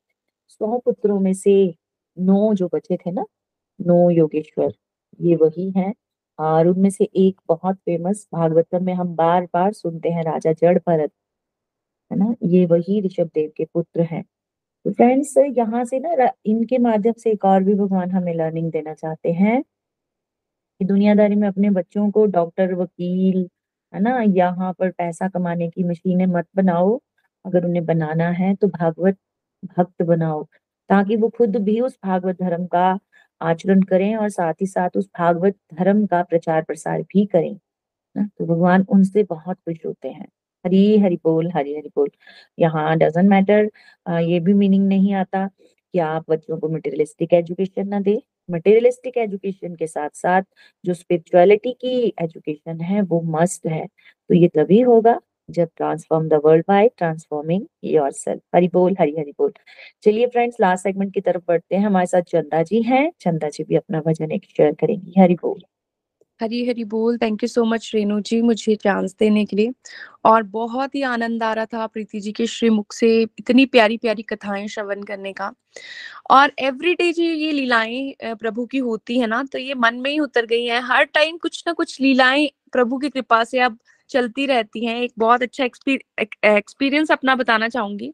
सौ पुत्रों में से नौ जो बचे थे ना, नौ योगेश्वर, ये वही हैं। और उनमें से एक बहुत फ़ेमस भागवतम में हम बार बार सुनते हैं, राजा जड़ भरत है ना? ये वही ऋषभ देव के पुत्र हैं। तो फ्रेंड्स यहाँ से ना इनके माध्यम से एक और भी भगवान हमें लर्निंग देना चाहते हैं कि दुनियादारी में अपने बच्चों को डॉक्टर वकील, है ना? यहाँ पर पैसा कमाने की मशीनें मत बनाओ। अगर उन्हें बनाना है तो भागवत भक्त बनाओ, ताकि वो खुद भी उस भागवत धर्म का आचरण करें और साथ ही साथ उस भागवत धर्म का प्रचार प्रसार भी करें ना? तो भगवान उनसे बहुत खुश होते हैं। हरी हरि बोल, हरी हरि बोल। यहाँ डजेंट मैटर ये भी मीनिंग नहीं आता कि आप बच्चों को मटेरियलिस्टिक एजुकेशन ना दे। मटेरियलिस्टिक एजुकेशन के साथ साथ जो स्पिरिचुअलिटी की एजुकेशन है वो मस्ट है। तो ये तभी होगा जब transform the world by transforming yourself Hari बोल, हरि हरि बोल। चलिए फ्रेंड्स लास्ट सेगमेंट की तरफ़ बढ़ते हैं। हमारे साथ चंदा जी हैं। चंदा जी भी अपना भजन एक शेयर करेंगी। हरि बोल। हरी हरी बोल। Thank you so much Renu ji, मुझे चांस देने के लिए। और बहुत ही आनंद आ रहा था प्रीति जी के श्रीमुख से इतनी प्यारी प्यारी कथाएँ श्रवण करने का। और एवरीडे जी ये लीलाएँ प्रभु की होती है ना तो ये मन में ही उतर गई हैं। हर टाइम कुछ ना कुछ लीलाएँ प्रभु की कृपा से अब चलती रहती हैं। एक बहुत अच्छा एक्सपीरियंस अपना बताना चाहूँगी।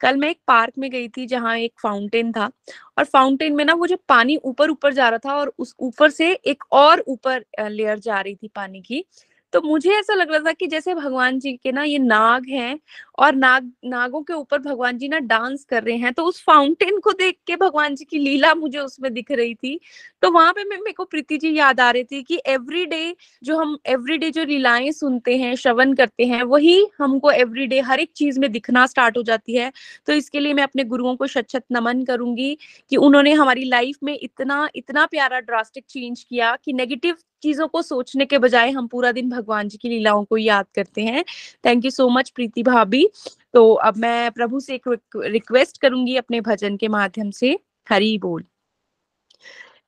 कल मैं एक पार्क में गई थी जहाँ एक फाउंटेन था और फाउंटेन में ना वो जो पानी ऊपर ऊपर जा रहा था और उस ऊपर से एक और ऊपर लेयर जा रही थी पानी की। तो मुझे ऐसा लग रहा था कि जैसे भगवान जी के ना ये नाग हैं और नाग, नागों के ऊपर भगवान जी ना डांस कर रहे हैं तो उस फाउंटेन को देख के भगवान जी की लीला मुझे उसमें दिख रही थी। तो वहाँ पे मेरे को प्रीति जी याद आ रही थी कि एवरी डे जो हम एवरी डे जो लीलाएँ सुनते हैं, श्रवण करते हैं, वही हमको एवरी डे हर एक चीज़ में दिखना स्टार्ट हो जाती है। तो इसके लिए मैं अपने गुरुओं को शत नमन करूँगी कि उन्होंने हमारी लाइफ में इतना इतना प्यारा ड्रास्टिक चेंज किया कि नेगेटिव चीज़ों को सोचने के बजाय हम पूरा दिन भगवान जी की लीलाओं को याद करते हैं। Thank you so much Preeti भाभी। तो अब मैं प्रभु से एक रिक्वेस्ट करूँगी अपने भजन के माध्यम से। हरी बोल।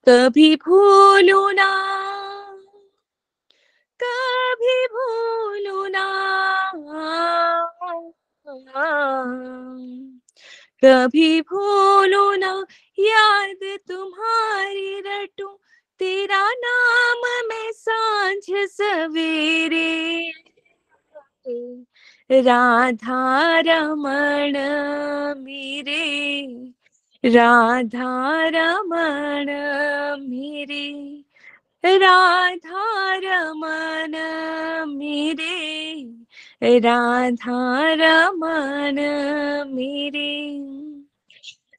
कभी भूलो ना, कभी भूलो ना, कभी भूलो ना, याद तुम्हारी रटू तेरा नाम मैं साँझ सवेरे राधा रमण मेरे, राधा रमण मेरे, राधा रमण मेरे, राधा रमण मेरे।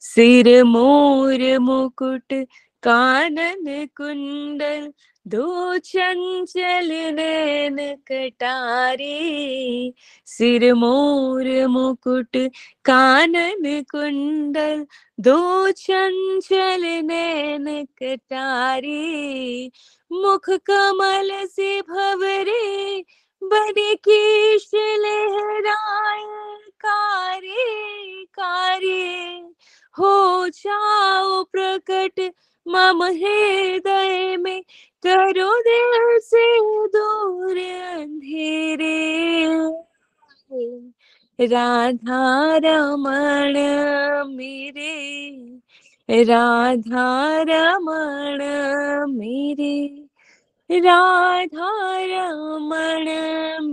सिर मोर मुकुट कानन कुंडल, दो चंचल नैन कटारी। सिर मोर मुकुट, कानन कुंडल, दो चंचल नैन कटारी। मुख कमल से भवरे बड़े केश लहराए कारे कारे। हो जाओ प्रकट मम हृदय में करो दिल से दूर अंधेरे। राधा रमण मेरे, राधा रमण मेरे, राधा रमण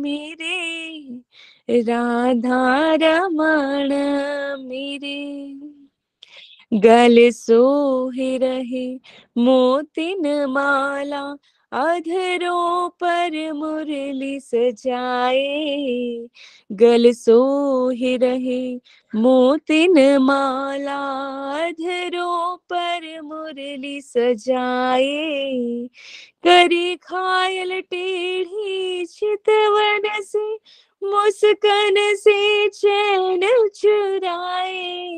मेरे, राधा रमण मेरे। गल सोहे रहे, मोतिन माला अधरों पर मुरली सजाए। गल सोहे रहे, मोतिन माला अधरों पर मुरली सजाए। करी खायल टेढ़ी चितवन से मुस्कन से चैन चुराए।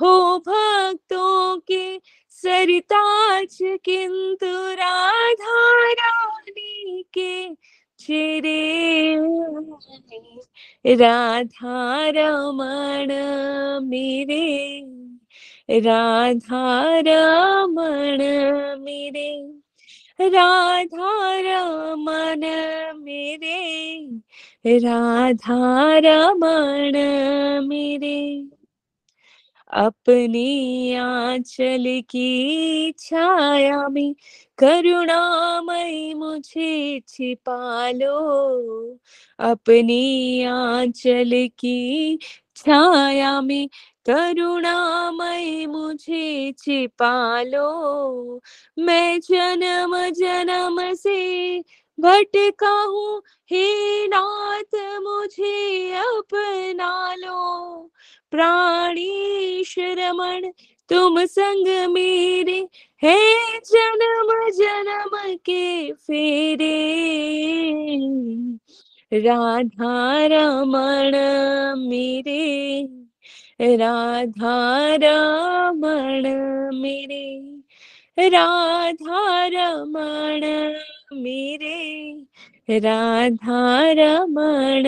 हो भक्तों के सरिताज किंतु राधा रानी के चिरे राधा रमण मेरे, राधा रमण मेरे। राधा रमण मेरे राधा रमण मेरे। अपनी आंचल की छाया में करुणामय मुझे छिपा लो अपनी आंचल की छाया में करुणामय मुझे छिपा लो मैं जन्म जन्म से भटका हूँ, हे नाथ मुझे अपना लो प्राणी श्रमण तुम संग मेरे है जन्म जन्म के फेरे। राधा रमण मेरे। राधा रमण मेरे, राधा रमण मेरे, राधा रमण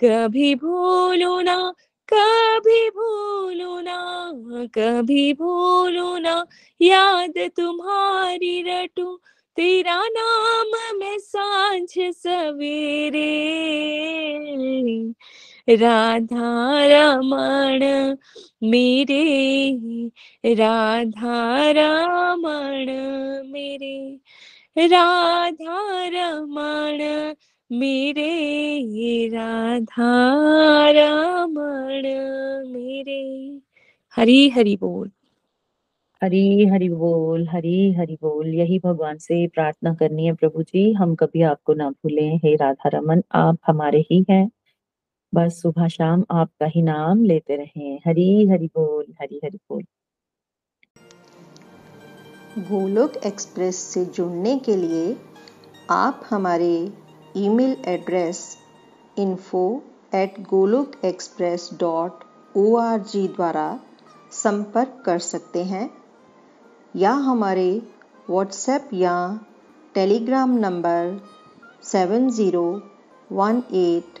कभी भूलो ना, कभी भूलो ना, कभी भूलो ना, याद तुम्हारी रटू, तेरा नाम मैं साँझ सवेरे। राधा रमण, मेरे, राधा रमण, मेरे, राधा रमण, मेरे, राधा रमण, मेरे। हरी हरि बोल। हरी हरि बोल, हरी हरि बोल। यही भगवान से प्रार्थना करनी है प्रभु जी। हम कभी आपको ना भूलें। हे राधा रमन, आप हमारे ही हैं। बस सुबह शाम आपका ही नाम लेते रहें। हरी, हरि बोल, हरी, हरि बोल। गोलोक एक्सप्रेस से जुड़ने के लिए आप हमारे email address info at Golok express dot o द्वारा संपर्क कर सकते हैं, या हमारे व्हाट्सएप या Telegram number seven zero one eight